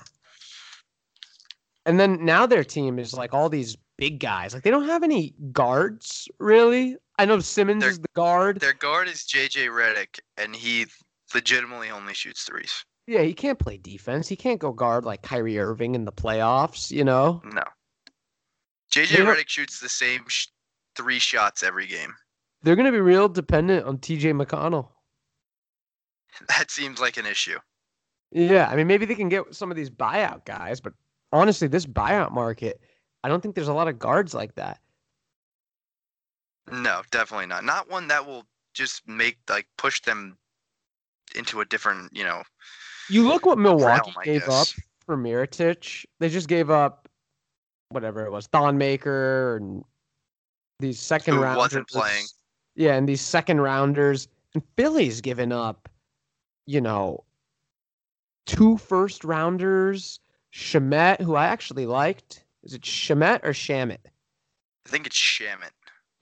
And then now their team is like all these big guys. Like they don't have any guards really. I know Simmons They're- is the guard. Their guard is JJ Redick, and he legitimately only shoots threes. Yeah, he can't play defense. He can't go guard like Kyrie Irving in the playoffs, you know? No. JJ Redick shoots the same sh- three shots every game. They're going to be real dependent on TJ McConnell. That seems like an issue. Yeah, I mean, maybe they can get some of these buyout guys, but honestly, this buyout market, I don't think there's a lot of guards like that. No, definitely not. Not one that will just make like push them into a different, you know, You look what Milwaukee realm, gave up for Mirotic. They just gave up whatever it was, Thon Maker and these second Who rounders. wasn't playing. Yeah, and these second rounders. And Philly's given up, you know, two first rounders. Shemet, who I actually liked. Is it Shemet or Shamit? I think it's Shamit.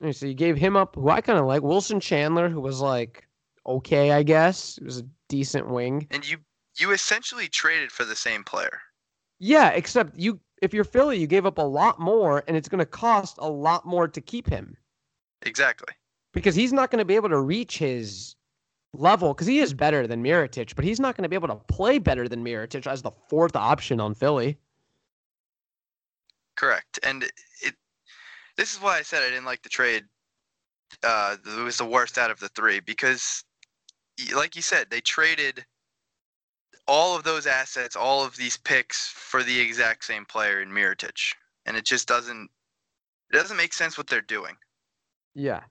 Okay, So you gave him up, who I kind of like. Wilson Chandler, who was like okay, I guess. It was a decent wing. And you you essentially traded for the same player. Yeah, except you if you're Philly, you gave up a lot more and it's going to cost a lot more to keep him Exactly. because he's not going to be able to reach his level cuz he is better than Mirotic, but he's not going to be able to play better than Mirotic as the fourth option on Philly. Correct. And it this is why I said I didn't like the trade. Uh, it was the worst out of the three because, like you said, they traded all of those assets, all of these picks for the exact same player in Mirotic, and it just doesn't. It doesn't make sense what they're doing. Yeah.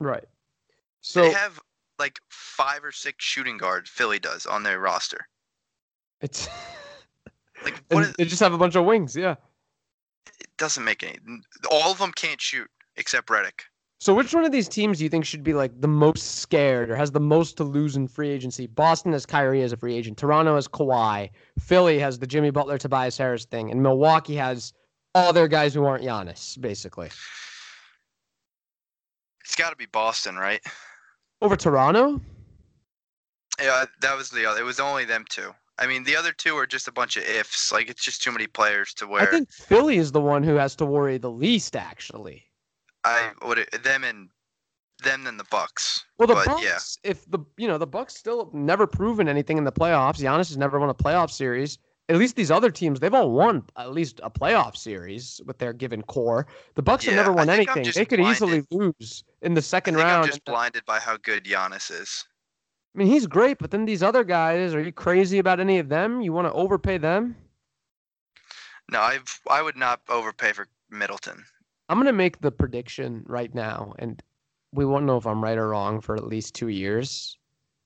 Right. So they have like five or six shooting guards. Philly does on their roster. it's Like what? Is, they just have a bunch of wings. Yeah. it doesn't make any. All of them can't shoot except Redick. So which one of these teams do you think should be like the most scared or has the most to lose in free agency? Boston has Kyrie as a free agent. Toronto has Kawhi. Philly has the Jimmy Butler Tobias Harris thing, and Milwaukee has all their guys who aren't Giannis, basically. It's got to be Boston, right? Over Toronto? Yeah, that was the other. It was only them two. I mean, the other two are just a bunch of ifs. Like it's just too many players to where I think Philly is the one who has to worry the least, actually. I would them and them than the Bucks. Well, the but Bucks, yeah, if the you know the Bucks still never proven anything in the playoffs. Giannis has never won a playoff series. At least these other teams, they've all won at least a playoff series with their given core. The Bucks have never won anything. They could easily lose in the second round. I'm just blinded by how good Giannis is. I mean, he's great, but then these other guys, are you crazy about any of them? You want to overpay them? No, I've I would not overpay for Middleton. I'm gonna make the prediction right now, and we won't know if I'm right or wrong for at least two years.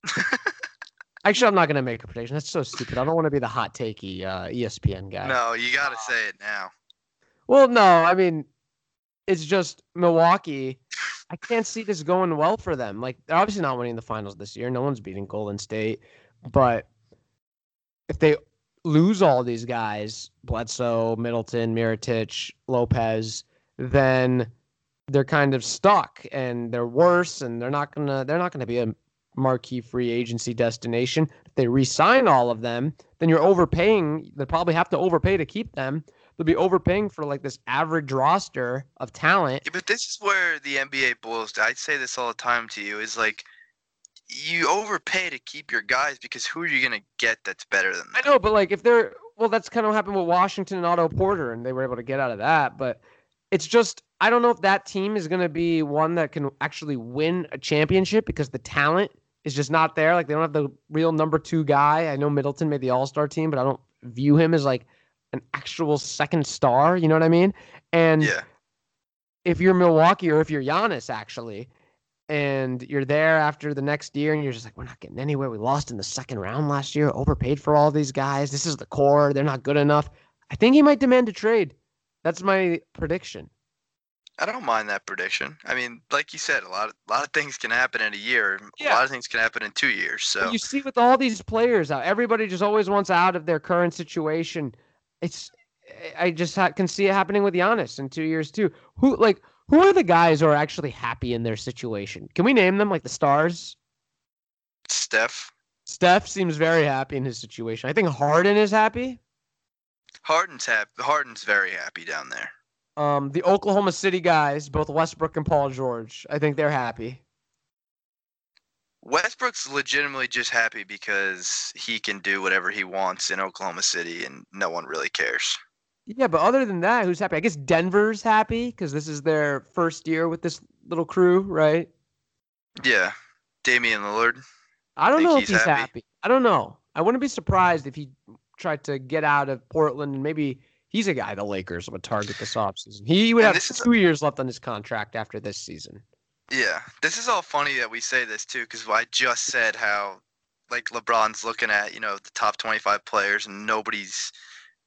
Actually, I'm not gonna make a prediction. That's so stupid. I don't want to be the hot takey uh, ESPN guy. No, you got to say it now. Well, no, I mean, it's just Milwaukee. I can't see this going well for them. Like they're obviously not winning the finals this year. No one's beating Golden State, but if they lose all these guys, Bledsoe, Middleton, Mirotic, Lopez, then they're kind of stuck and they're worse and they're not gonna they're not gonna be a marquee free agency destination. If they re-sign all of them, then you're overpaying. They probably have to overpay to keep them they'll be overpaying for like this average roster of talent. Yeah, but this is where the NBA boils. down. I say this all the time to you. Is like you overpay to keep your guys because who are you gonna get that's better than I know, but like if they're well, that's kind of what happened with Washington and Otto Porter, and they were able to get out of that. But it's just I don't know if that team is going to be one that can actually win a championship because the talent is just not there. Like they don't have the real number two guy. I know Middleton made the All Star team, but I don't view him as like an actual second star. You know what I mean? And Yeah, if you're Milwaukee or if you're Giannis actually, and you're there after the next year and you're just like, we're not getting anywhere. We lost in the second round last year, overpaid for all these guys. This is the core. They're not good enough. I think he might demand a trade. That's my prediction. I don't mind that prediction. I mean, like you said, a lot of a lot of things can happen in a year. Yeah. A lot of things can happen in two years. But So you see with all these players out, everybody just always wants out of their current situation. It's I just ha- can see it happening with Giannis in two years too. Who like who are the guys who are actually happy in their situation? Can we name them like the stars? Steph, Steph seems very happy in his situation. I think Harden is happy. Harden's happy. Harden's very happy down there. Um, the Oklahoma City guys, both Westbrook and Paul George, I think they're happy. Westbrook's legitimately just happy because he can do whatever he wants in Oklahoma City, and no one really cares. Yeah, but other than that, who's happy? I guess Denver's happy because this is their first year with this little crew, right? Yeah, Damian Lillard. I don't Think know if he's he's happy. happy. I don't know. I wouldn't be surprised if he tried to get out of Portland and maybe he's a guy the Lakers would target this offseason. He would And have two years left on his contract after this season. Yeah, this is all funny that we say this too, because I just said how, like LeBron's looking at you know the top twenty-five players, and nobody's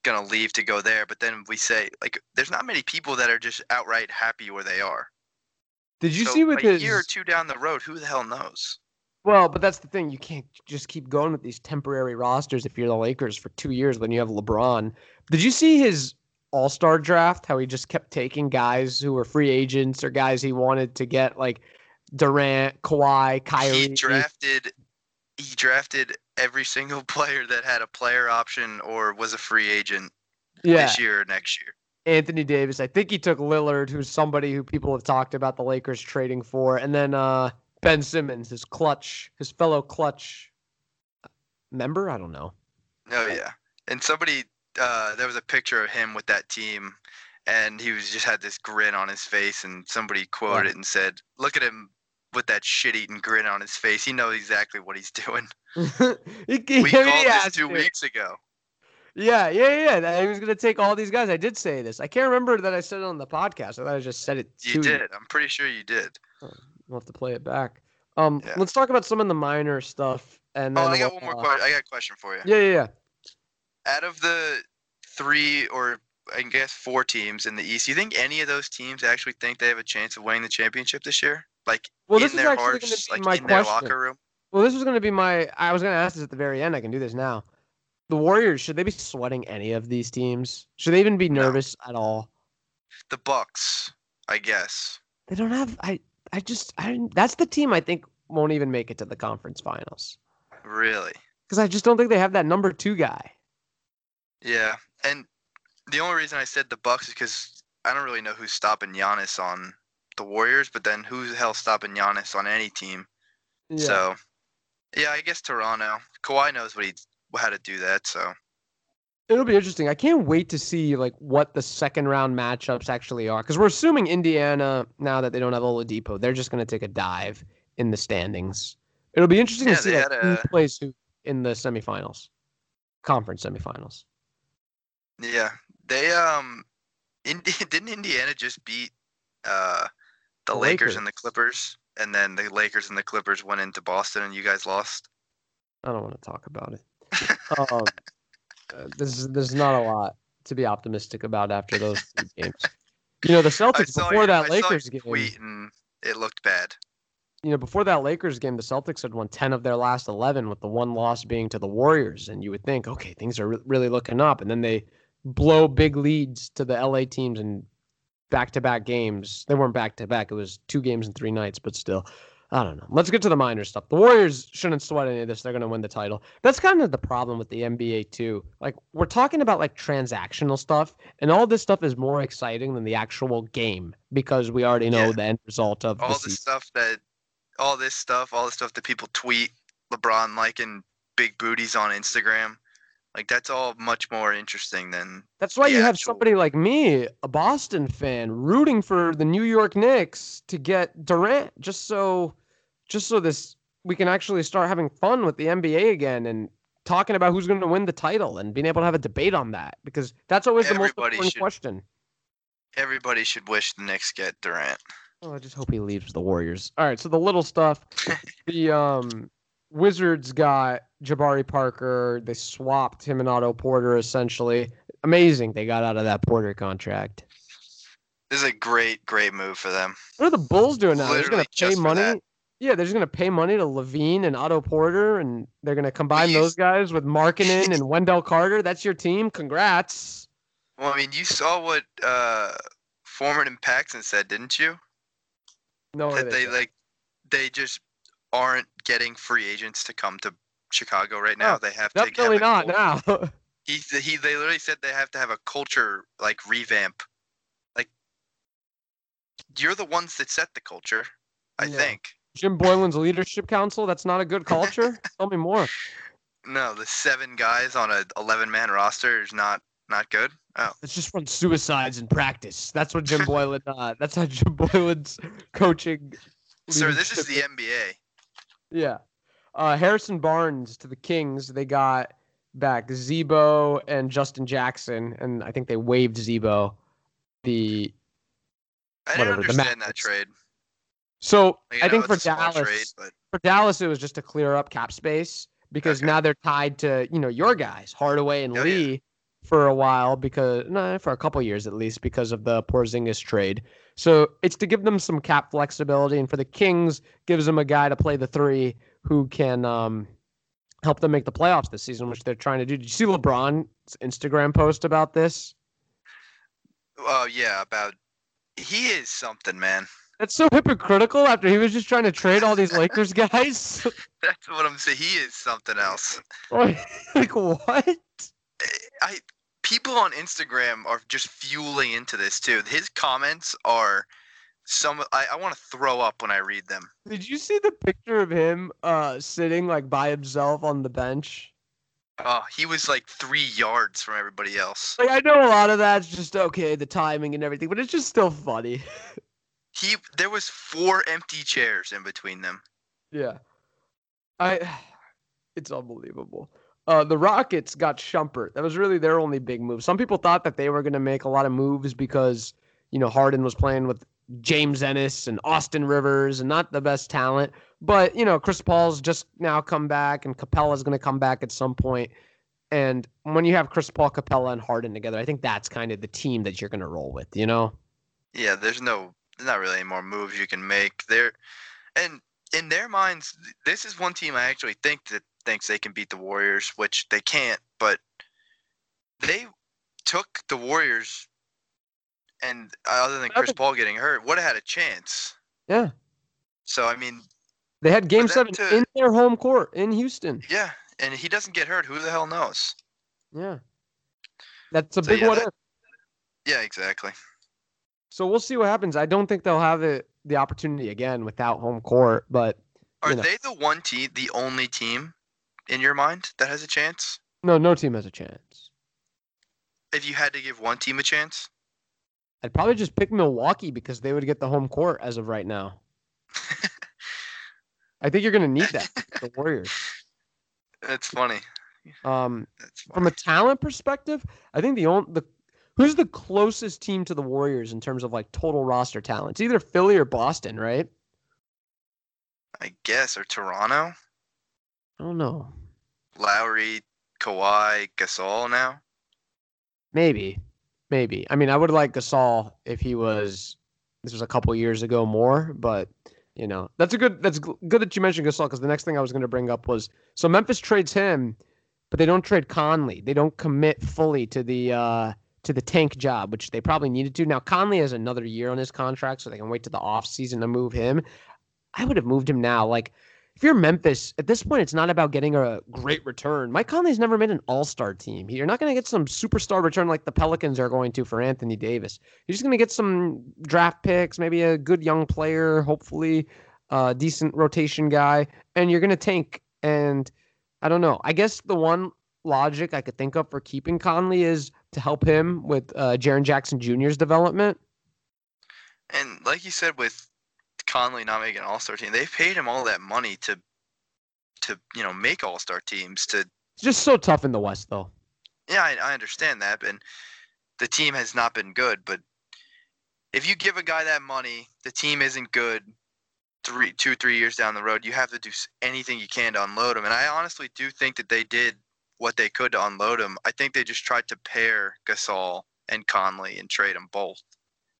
gonna leave to go there. But then we say like, there's not many people that are just outright happy where they are. Did you So see with a his year or two down the road, who the hell knows? Well, but that's the thing. You can't just keep going with these temporary rosters if you're the Lakers for two years when you have LeBron. Did you see his All Star draft? How he just kept taking guys who were free agents or guys he wanted to get, like Durant, Kawhi, Kyrie. He drafted, he drafted every single player that had a player option or was a free agent yeah, this year or next year. Anthony Davis. I think he took Lillard, who's somebody who people have talked about the Lakers trading for, and then uh, Ben Simmons, his clutch, his fellow clutch member. I don't know. Oh yeah, and somebody uh, there was a picture of him with that team, and he was just had this grin on his face, and somebody quoted Yeah. it and said, "Look at him with that shit-eating grin on his face. He knows exactly what he's doing." he, We called this two to. weeks ago. Yeah, yeah, yeah. He was gonna take all these guys. I did say this. I can't remember that I said it on the podcast. I thought I just said it. You to did. I'm pretty sure you did. We'll have to play it back. Um, Yeah. let's talk about some of the minor stuff. And Oh, I got we'll, one more uh, question. I got a question for you. Yeah, yeah, yeah. Out of the three or I guess four teams in the East, do you think any of those teams actually think they have a chance of winning the championship this year? Like Well, in this is their hearts, like my in their locker room? Well, this was going to be my. I was going to ask this at the very end. I can do this now. The Warriors should they be sweating any of these teams? Should they even be No. nervous at all? The Bucks, I guess. They don't have. I. I just. I. That's the team I think won't even make it to the conference finals Really? because I just don't think they have that number two guy. Yeah. And the only reason I said the Bucks is because I don't really know who's stopping Giannis on the Warriors, but then who's the hell stopping Giannis on any team? Yeah. So, yeah, I guess Toronto. Kawhi knows what he how to do that. So, It'll be interesting. I can't wait to see like what the second round matchups actually are because we're assuming Indiana now that they don't have Oladipo, they're just going to take a dive in the standings. It'll be interesting Yeah, to see like, had who plays who in the semifinals, conference semifinals. yeah, they um, Indi- didn't Indiana just beat uh the The Lakers and the Clippers, and then the Lakers and the Clippers went into Boston, and you guys lost. I don't want to talk about it. Um, uh, there's there's not a lot to be optimistic about after those two games. You know, the Celtics before that I Lakers game. and it looked bad. you know, before that Lakers game, the Celtics had won 10 of their last 11, with the one loss being to the Warriors. And you would think, okay, things are re- really looking up. And then they blow big leads to the LA teams in back to back games. They weren't back to back, it was two games in three nights, but still. I don't know. Let's get to the minor stuff. The Warriors shouldn't sweat any of this. They're going to win the title. That's kind of the problem with the NBA, too. Like, we're talking about like transactional stuff, and all this stuff is more exciting than the actual game because we already know Yeah. the end result of all the the stuff that all this stuff all the stuff that people tweet lebron liking big booties on instagram like that's all much more interesting than That's why you have somebody like me, a Boston fan, rooting for the New York Knicks to get Durant, just so, just so this we can actually start having fun with the NBA again and talking about who's going to win the title and being able to have a debate on that because that's always the most important should- question. everybody should wish the Knicks get Durant. Oh, I just hope he leaves the Warriors. All right, so the little stuff, the um Wizards got Jabari Parker. They swapped him and Otto Porter essentially. Amazing they got out of that Porter contract. This is a great, great move for them. What are the Bulls doing now? They're Literally gonna pay money. that. Yeah, they're just gonna pay money to LaVine and Otto Porter, and they're gonna combine you- those guys with Markkanen and Wendell Carter. That's your team. Congrats. Well, I mean, you saw what uh, Forman and Paxson said, didn't you? No, that they like, they just aren't getting free agents to come to Chicago right now. They have to have definitely not now. He he they literally said they have to have a culture like revamp. Like you're the ones that set the culture, I Yeah. think. Jim Boylan's leadership council. That's not a good culture. Tell me more. No, the seven guys on a 11 man roster is not not good. Oh, Let's just run suicides in practice. That's what Jim Boylan. Uh, that's how Jim Boylan's coaching. sir, this is the NBA. Yeah. Uh, Harrison Barnes to the Kings. They got back Z-Bo and Justin Jackson, and I think they waived Z-Bo. The I didn't Whatever, understand that trade. So I think for it's a small Dallas, trade, but for Dallas, it was just to clear up cap space because Okay. now they're tied to you know your guys Hardaway and Oh, yeah. Lee for a while because no for a couple years at least because of the Porzingis trade. So it's to give them some cap flexibility, and for the Kings, gives them a guy to play the three who can um, help them make the playoffs this season, which they're trying to do. Did you see LeBron's Instagram post about this? oh yeah, about he is something, man. That's so hypocritical after he was just trying to trade all these Lakers guys. That's what I'm saying. He is something else. like what? I people on Instagram are just fueling into this too. His comments are some I, I want to throw up when I read them. Did you see the picture of him uh sitting like by himself on the bench? Oh, he was like three yards from everybody else. Like I know a lot of that's just okay, the timing and everything, but it's just still funny. He there was four empty chairs in between them. yeah. I it's unbelievable. Uh, the Rockets got Shumpert. That was really their only big move. Some people thought that they were going to make a lot of moves because, you know, Harden was playing with James Ennis and Austin Rivers and not the best talent. But, you know, Chris Paul's just now come back and Capela's going to come back at some point. And when you have Chris Paul, Capela, and Harden together, I think that's kind of the team that you're going to roll with, you know? Yeah, there's no, not really any more moves you can make there, and in their minds, this is one team I actually think that thinks they can beat the Warriors, which they can't. But they took the Warriors, and uh, other than Chris Paul getting hurt, would have had a chance. Yeah. So I mean, They had game seven to- in their home court in Houston. yeah, and he doesn't get hurt. Who the hell knows? Yeah. That's a So, big yeah, what that- if. Yeah, exactly. So we'll see what happens. I don't think they'll have it, the opportunity again without home court, but Are know. they the one team, the only team in your mind that has a chance? no, no team has a chance. If you had to give one team a chance, I'd probably just pick Milwaukee because they would get the home court as of right now. I think you're going to need that, the Warriors. that's funny. Um, That's from a talent perspective, I think the only the who's the closest team to the Warriors in terms of like total roster talent? It's either Philly or Boston, right? I guess or Toronto, I don't know. Lowry, Kawhi, Gasol now. Maybe, maybe. I mean, I would like Gasol if he was. This was a couple years ago more, but you know that's a good. That's good that you mentioned Gasol because the next thing I was going to bring up was so Memphis trades him, but they don't trade Conley. They don't commit fully to the uh to the tank job, which they probably needed to. Now Conley has another year on his contract, so they can wait to the off season to move him. I would have moved him now. Like if you're Memphis, at this point, it's not about getting a great return. Mike Conley's never made an all star team. You're not going to get some superstar return like the Pelicans are going to for Anthony Davis. You're just going to get some draft picks, maybe a good young player, hopefully a decent rotation guy, and you're going to tank. And I don't know. I guess the one logic I could think of for keeping Conley is to help him with uh, Jaren Jackson Jr.'s development. And like you said, with Conley not making an All Star team, they paid him all that money to, to you know, make All Star teams. To It's just so tough in the West, though. yeah, I, I understand that, and the team has not been good. But if you give a guy that money, the team isn't good. Three, two, three years down the road, you have to do anything you can to unload him. And I honestly do think that they did what they could to unload him. I think they just tried to pair Gasol and Conley and trade them both,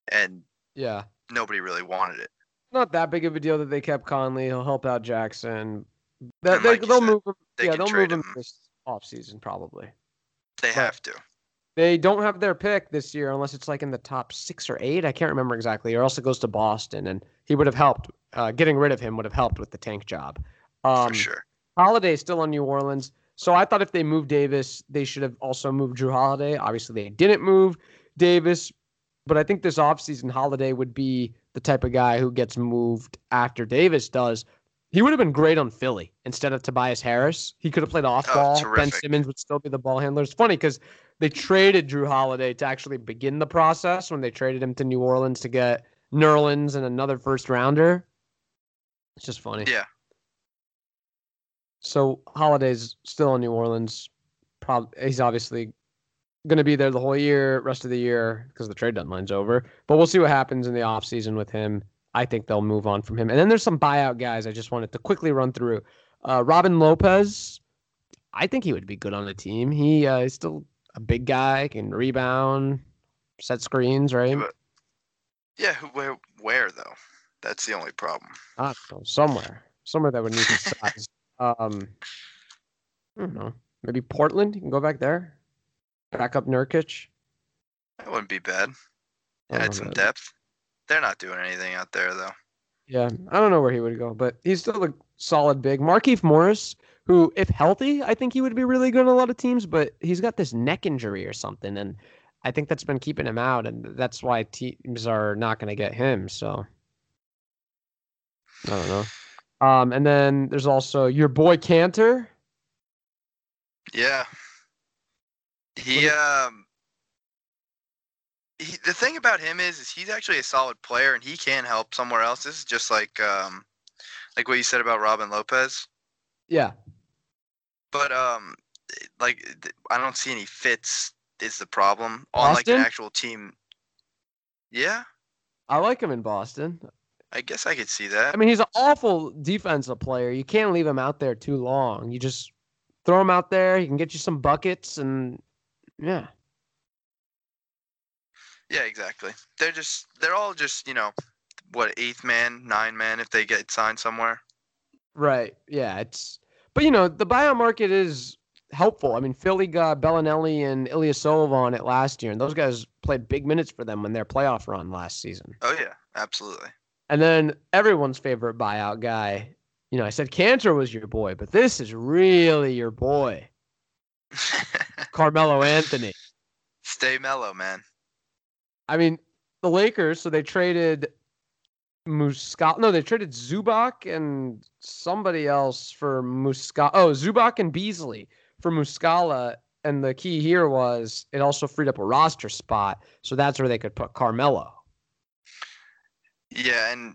and Yeah. nobody really wanted it. not that big of a deal that they kept Conley. He'll help out Jackson. They, like they, they'll said, move him. they yeah, they'll move him him. this offseason probably. They But- have to. They don't have their pick this year unless it's like in the top six or eight. I can't remember exactly. Or else it goes to Boston, and he would have helped. Uh, getting rid of him would have helped with the tank job. Um, for sure. Holiday still on New Orleans. So I thought if they moved Davis, they should have also moved Jrue Holiday. Obviously, they didn't move Davis, but I think this offseason, Holiday would be the type of guy who gets moved after Davis does. He would have been great on Philly instead of Tobias Harris. He could have played off Oh, ball. Ben. Simmons would still be the ball handler. It's funny because they traded Jrue Holiday to actually begin the process when they traded him to New Orleans to get Nerlens and another first rounder. It's just funny. Yeah. So Holiday's still in New Orleans. Prob- he's obviously going to be there the whole year, rest of the year, because the trade deadline's over. But we'll see what happens in the offseason with him. I think they'll move on from him. And then there's some buyout guys I just wanted to quickly run through. Uh, Robin Lopez, I think he would be good on the team. He uh, is still a big guy, can rebound, set screens, right? Yeah, where, where though? That's the only problem. Don't somewhere, somewhere that would need his size. Um, I don't know. Maybe Portland. You can go back there. Back up Nurkic. That wouldn't be bad. Add some know. depth. They're not doing anything out there though. Yeah, I don't know where he would go, but he's still a solid big. Markieff Morris, who, if healthy, I think he would be really good on a lot of teams, but he's got this neck injury or something, and I think that's been keeping him out, and that's why teams are not going to get him. So I don't know. Um, and then there's also your boy Kanter. Yeah. He um he, the thing about him is is he's actually a solid player and he can help somewhere else. This is just like um like what you said about Robin Lopez. Yeah. But um like I don't see any fits is the problem on like an actual team. Yeah, I like him in Boston. I guess I could see that. I mean, he's an awful defensive player. You can't leave him out there too long. You just throw him out there. He can get you some buckets, and yeah, Yeah, exactly. They're just they're all just, you know, what, eighth man, nine man if they get signed somewhere. right. Yeah, it's. But you know, the buyout market is helpful. I mean, Philly got Belinelli and Ilyasova on it last year, and those guys played big minutes for them in their playoff run last season. Oh yeah, absolutely. And then everyone's favorite buyout guy. You know, I said Kanter was your boy, but this is really your boy, Carmelo Anthony. Stay mellow, man. I mean, the Lakers, so they traded Muscala. No, they traded Zubac and somebody else for Muscala. Oh, Zubac and Beasley for Muscala. And the key here was it also freed up a roster spot. So that's where they could put Carmelo. Yeah, and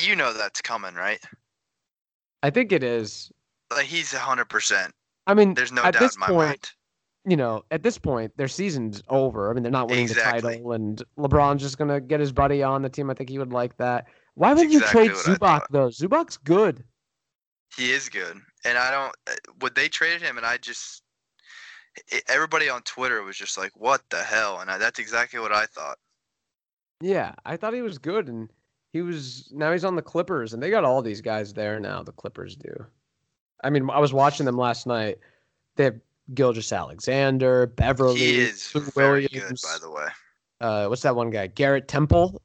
you know that's coming, right? I think it is. Like he's hundred percent. I mean, There's no at doubt this in my point, mind. you know, at this point, their season's over. I mean, they're not winning Exactly. the title, and LeBron's just gonna get his buddy on the team. I think he would like that. Why That's would you exactly trade Zubac though? Zubac's good. He is good, and I don't. uh, Would they traded him, and I just everybody on Twitter was just like, "What the hell?" And I, that's exactly what I thought. Yeah, I thought he was good, and he was now he's on the Clippers, and they got all these guys there now. The Clippers do. I mean, I was watching them last night. They have Gilgis Alexander, Beverley, He is Lou very good, Williams. by the way. uh, what's that one guy? Garrett Temple.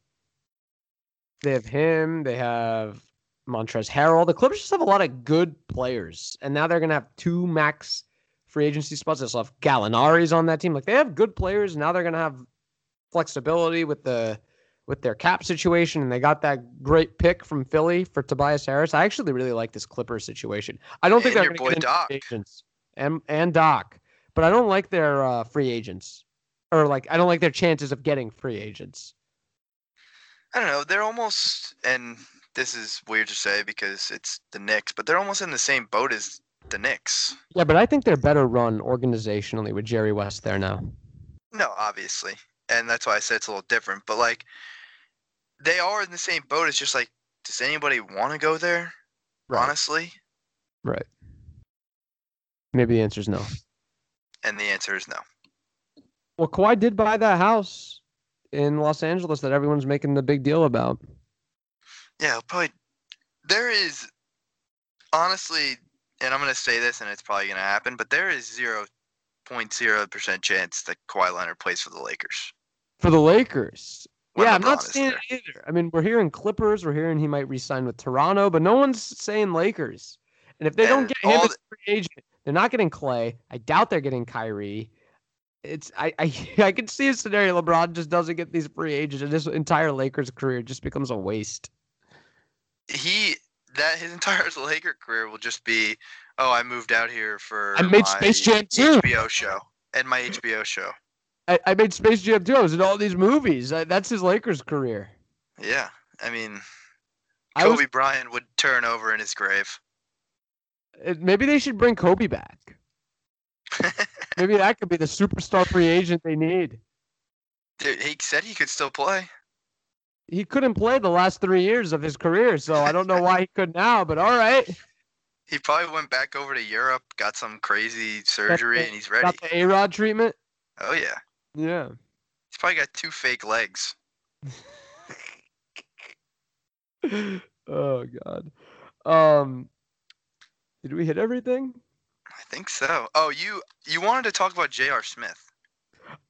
They have him. They have Montrezl Harrell. The Clippers just have a lot of good players, and now they're gonna have two max free agency spots. They still have Gallinari's on that team. Like they have good players. Now they're gonna have flexibility with the with their cap situation, and they got that great pick from Philly for Tobias Harris. I actually really like this Clippers situation. I don't think And they're gonna boy get agents and and Doc, but I don't like their uh, free agents, or like I don't like their chances of getting free agents. I don't know. They're almost, and this is weird to say because it's the Knicks, but they're almost in the same boat as the Knicks. Yeah, but I think they're better run organizationally with Jerry West there now. No, obviously, and that's why I said it's a little different. But like, they are in the same boat. It's just like, does anybody want to go there? Honestly, Right. Maybe the answer is no. and the answer is no. Well, Kawhi did buy that house in Los Angeles that everyone's making the big deal about. Yeah, probably. There is, honestly, and I'm gonna say this, and it's probably gonna happen, but there is zero point zero percent chance that Kawhi Leonard plays for the Lakers. For the Lakers. when yeah, I'm not LeBron is saying there. it either. I mean, we're hearing Clippers, we're hearing he might re-sign with Toronto, but no one's saying Lakers. And if they don't get him as a free agent, they're not getting Klay. I doubt they're getting Kyrie. It's I I I can see a scenario LeBron just doesn't get these free agents and his entire Lakers career just becomes a waste. He that his entire Laker career will just be, oh, I moved out here for I made my Space Jam too. HBO show and my HBO show. I, I made Space Jam 2. I was in all these movies. I, that's his Lakers career. Yeah, I mean, I was, Kobe Bryant would turn over in his grave. Uh, maybe they should bring Kobe back. Maybe that could be the superstar free agent they need. Dude, he said he could still play. He couldn't play the last three years of his career, so I don't know why he could now. But all right, He probably went back over to Europe, got some crazy surgery, the- and he's ready. got the A Rod treatment. Oh yeah, Yeah. he's probably got two fake legs. oh God. Um, did we hit everything? I think so. Oh, you you wanted to talk about J.R. Smith?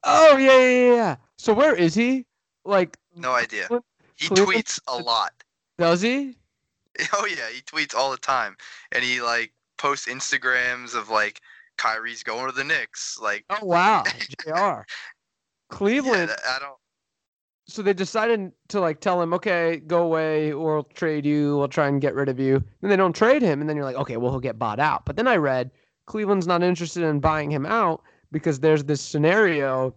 Oh yeah, yeah, yeah, yeah. So where is he? Like, No idea. Cleveland- He tweets a lot. does he? Oh yeah, he tweets all the time, and he like posts Instagrams of like Kyrie's going to the Knicks. Like, Oh wow, Jr. yeah, Cleveland. that- I don't. so they decided to like tell him, okay, go away, or we'll trade you. We'll try and get rid of you. Then they don't trade him, and then you're like, okay, well he'll get bought out. But then I read Cleveland's not interested in buying him out because there's this scenario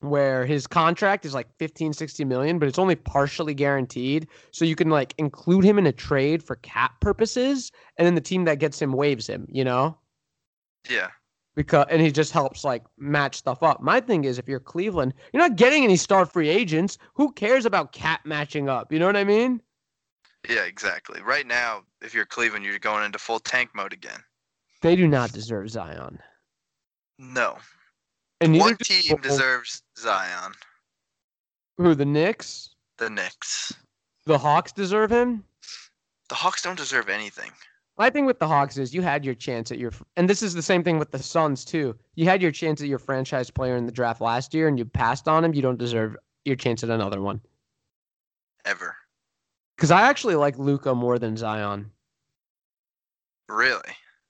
where his contract is like 15 60 million but it's only partially guaranteed so you can like include him in a trade for cap purposes and then the team that gets him waives him you know Yeah. Because and he just helps like match stuff up my thing is if you're cleveland you're not getting any star free agents who cares about cap matching up you know what i mean Yeah, exactly. Right now, if you're Cleveland, you're going into full tank mode again. they do not deserve zion No. and One do- team deserves Zion. who the knicks The Knicks. the hawks deserve him The Hawks don't deserve anything. My thing with the Hawks is you had your chance at your, and this is the same thing with the Suns too. You had your chance at your franchise player in the draft last year, and you passed on him. You don't deserve your chance at another one. Ever. Because I actually like Luka more than Zion. Really?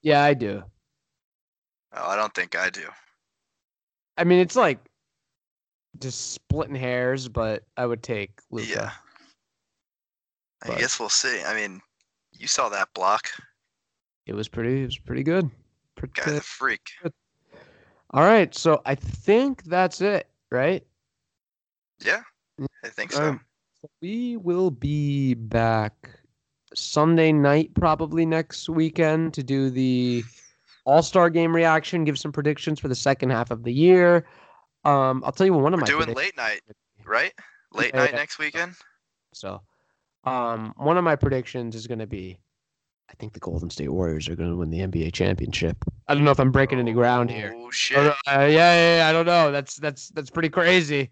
Yeah, I do. Oh, I don't think I do. I mean, it's like just splitting hairs, but I would take Luka. Yeah. I But- guess we'll see. I mean, you saw that block. It was pretty. It was pretty good. Guy's Pretty, a freak. all right, so I think that's it, right? Yeah, I think so. Um, We will be back Sunday night, probably next weekend, to do the All Star Game reaction, give some predictions for the second half of the year. Um, I'll tell you one of We're my doing late night, right? Late Yeah, night yeah. next weekend. So, um, one of my predictions is going to be, I think the Golden State Warriors are going to win the NBA championship. I don't know if I'm breaking any ground here. Oh Oh, shit! no, uh, yeah, yeah, yeah, I don't know. That's that's that's pretty crazy.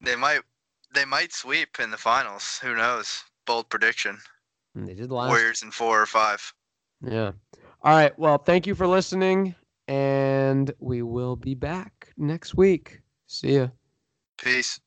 They might, they might sweep in the finals. Who knows? Bold prediction. And they did last. Warriors in four or five. Yeah. All right. Well, thank you for listening, and we will be back next week. See ya. Peace.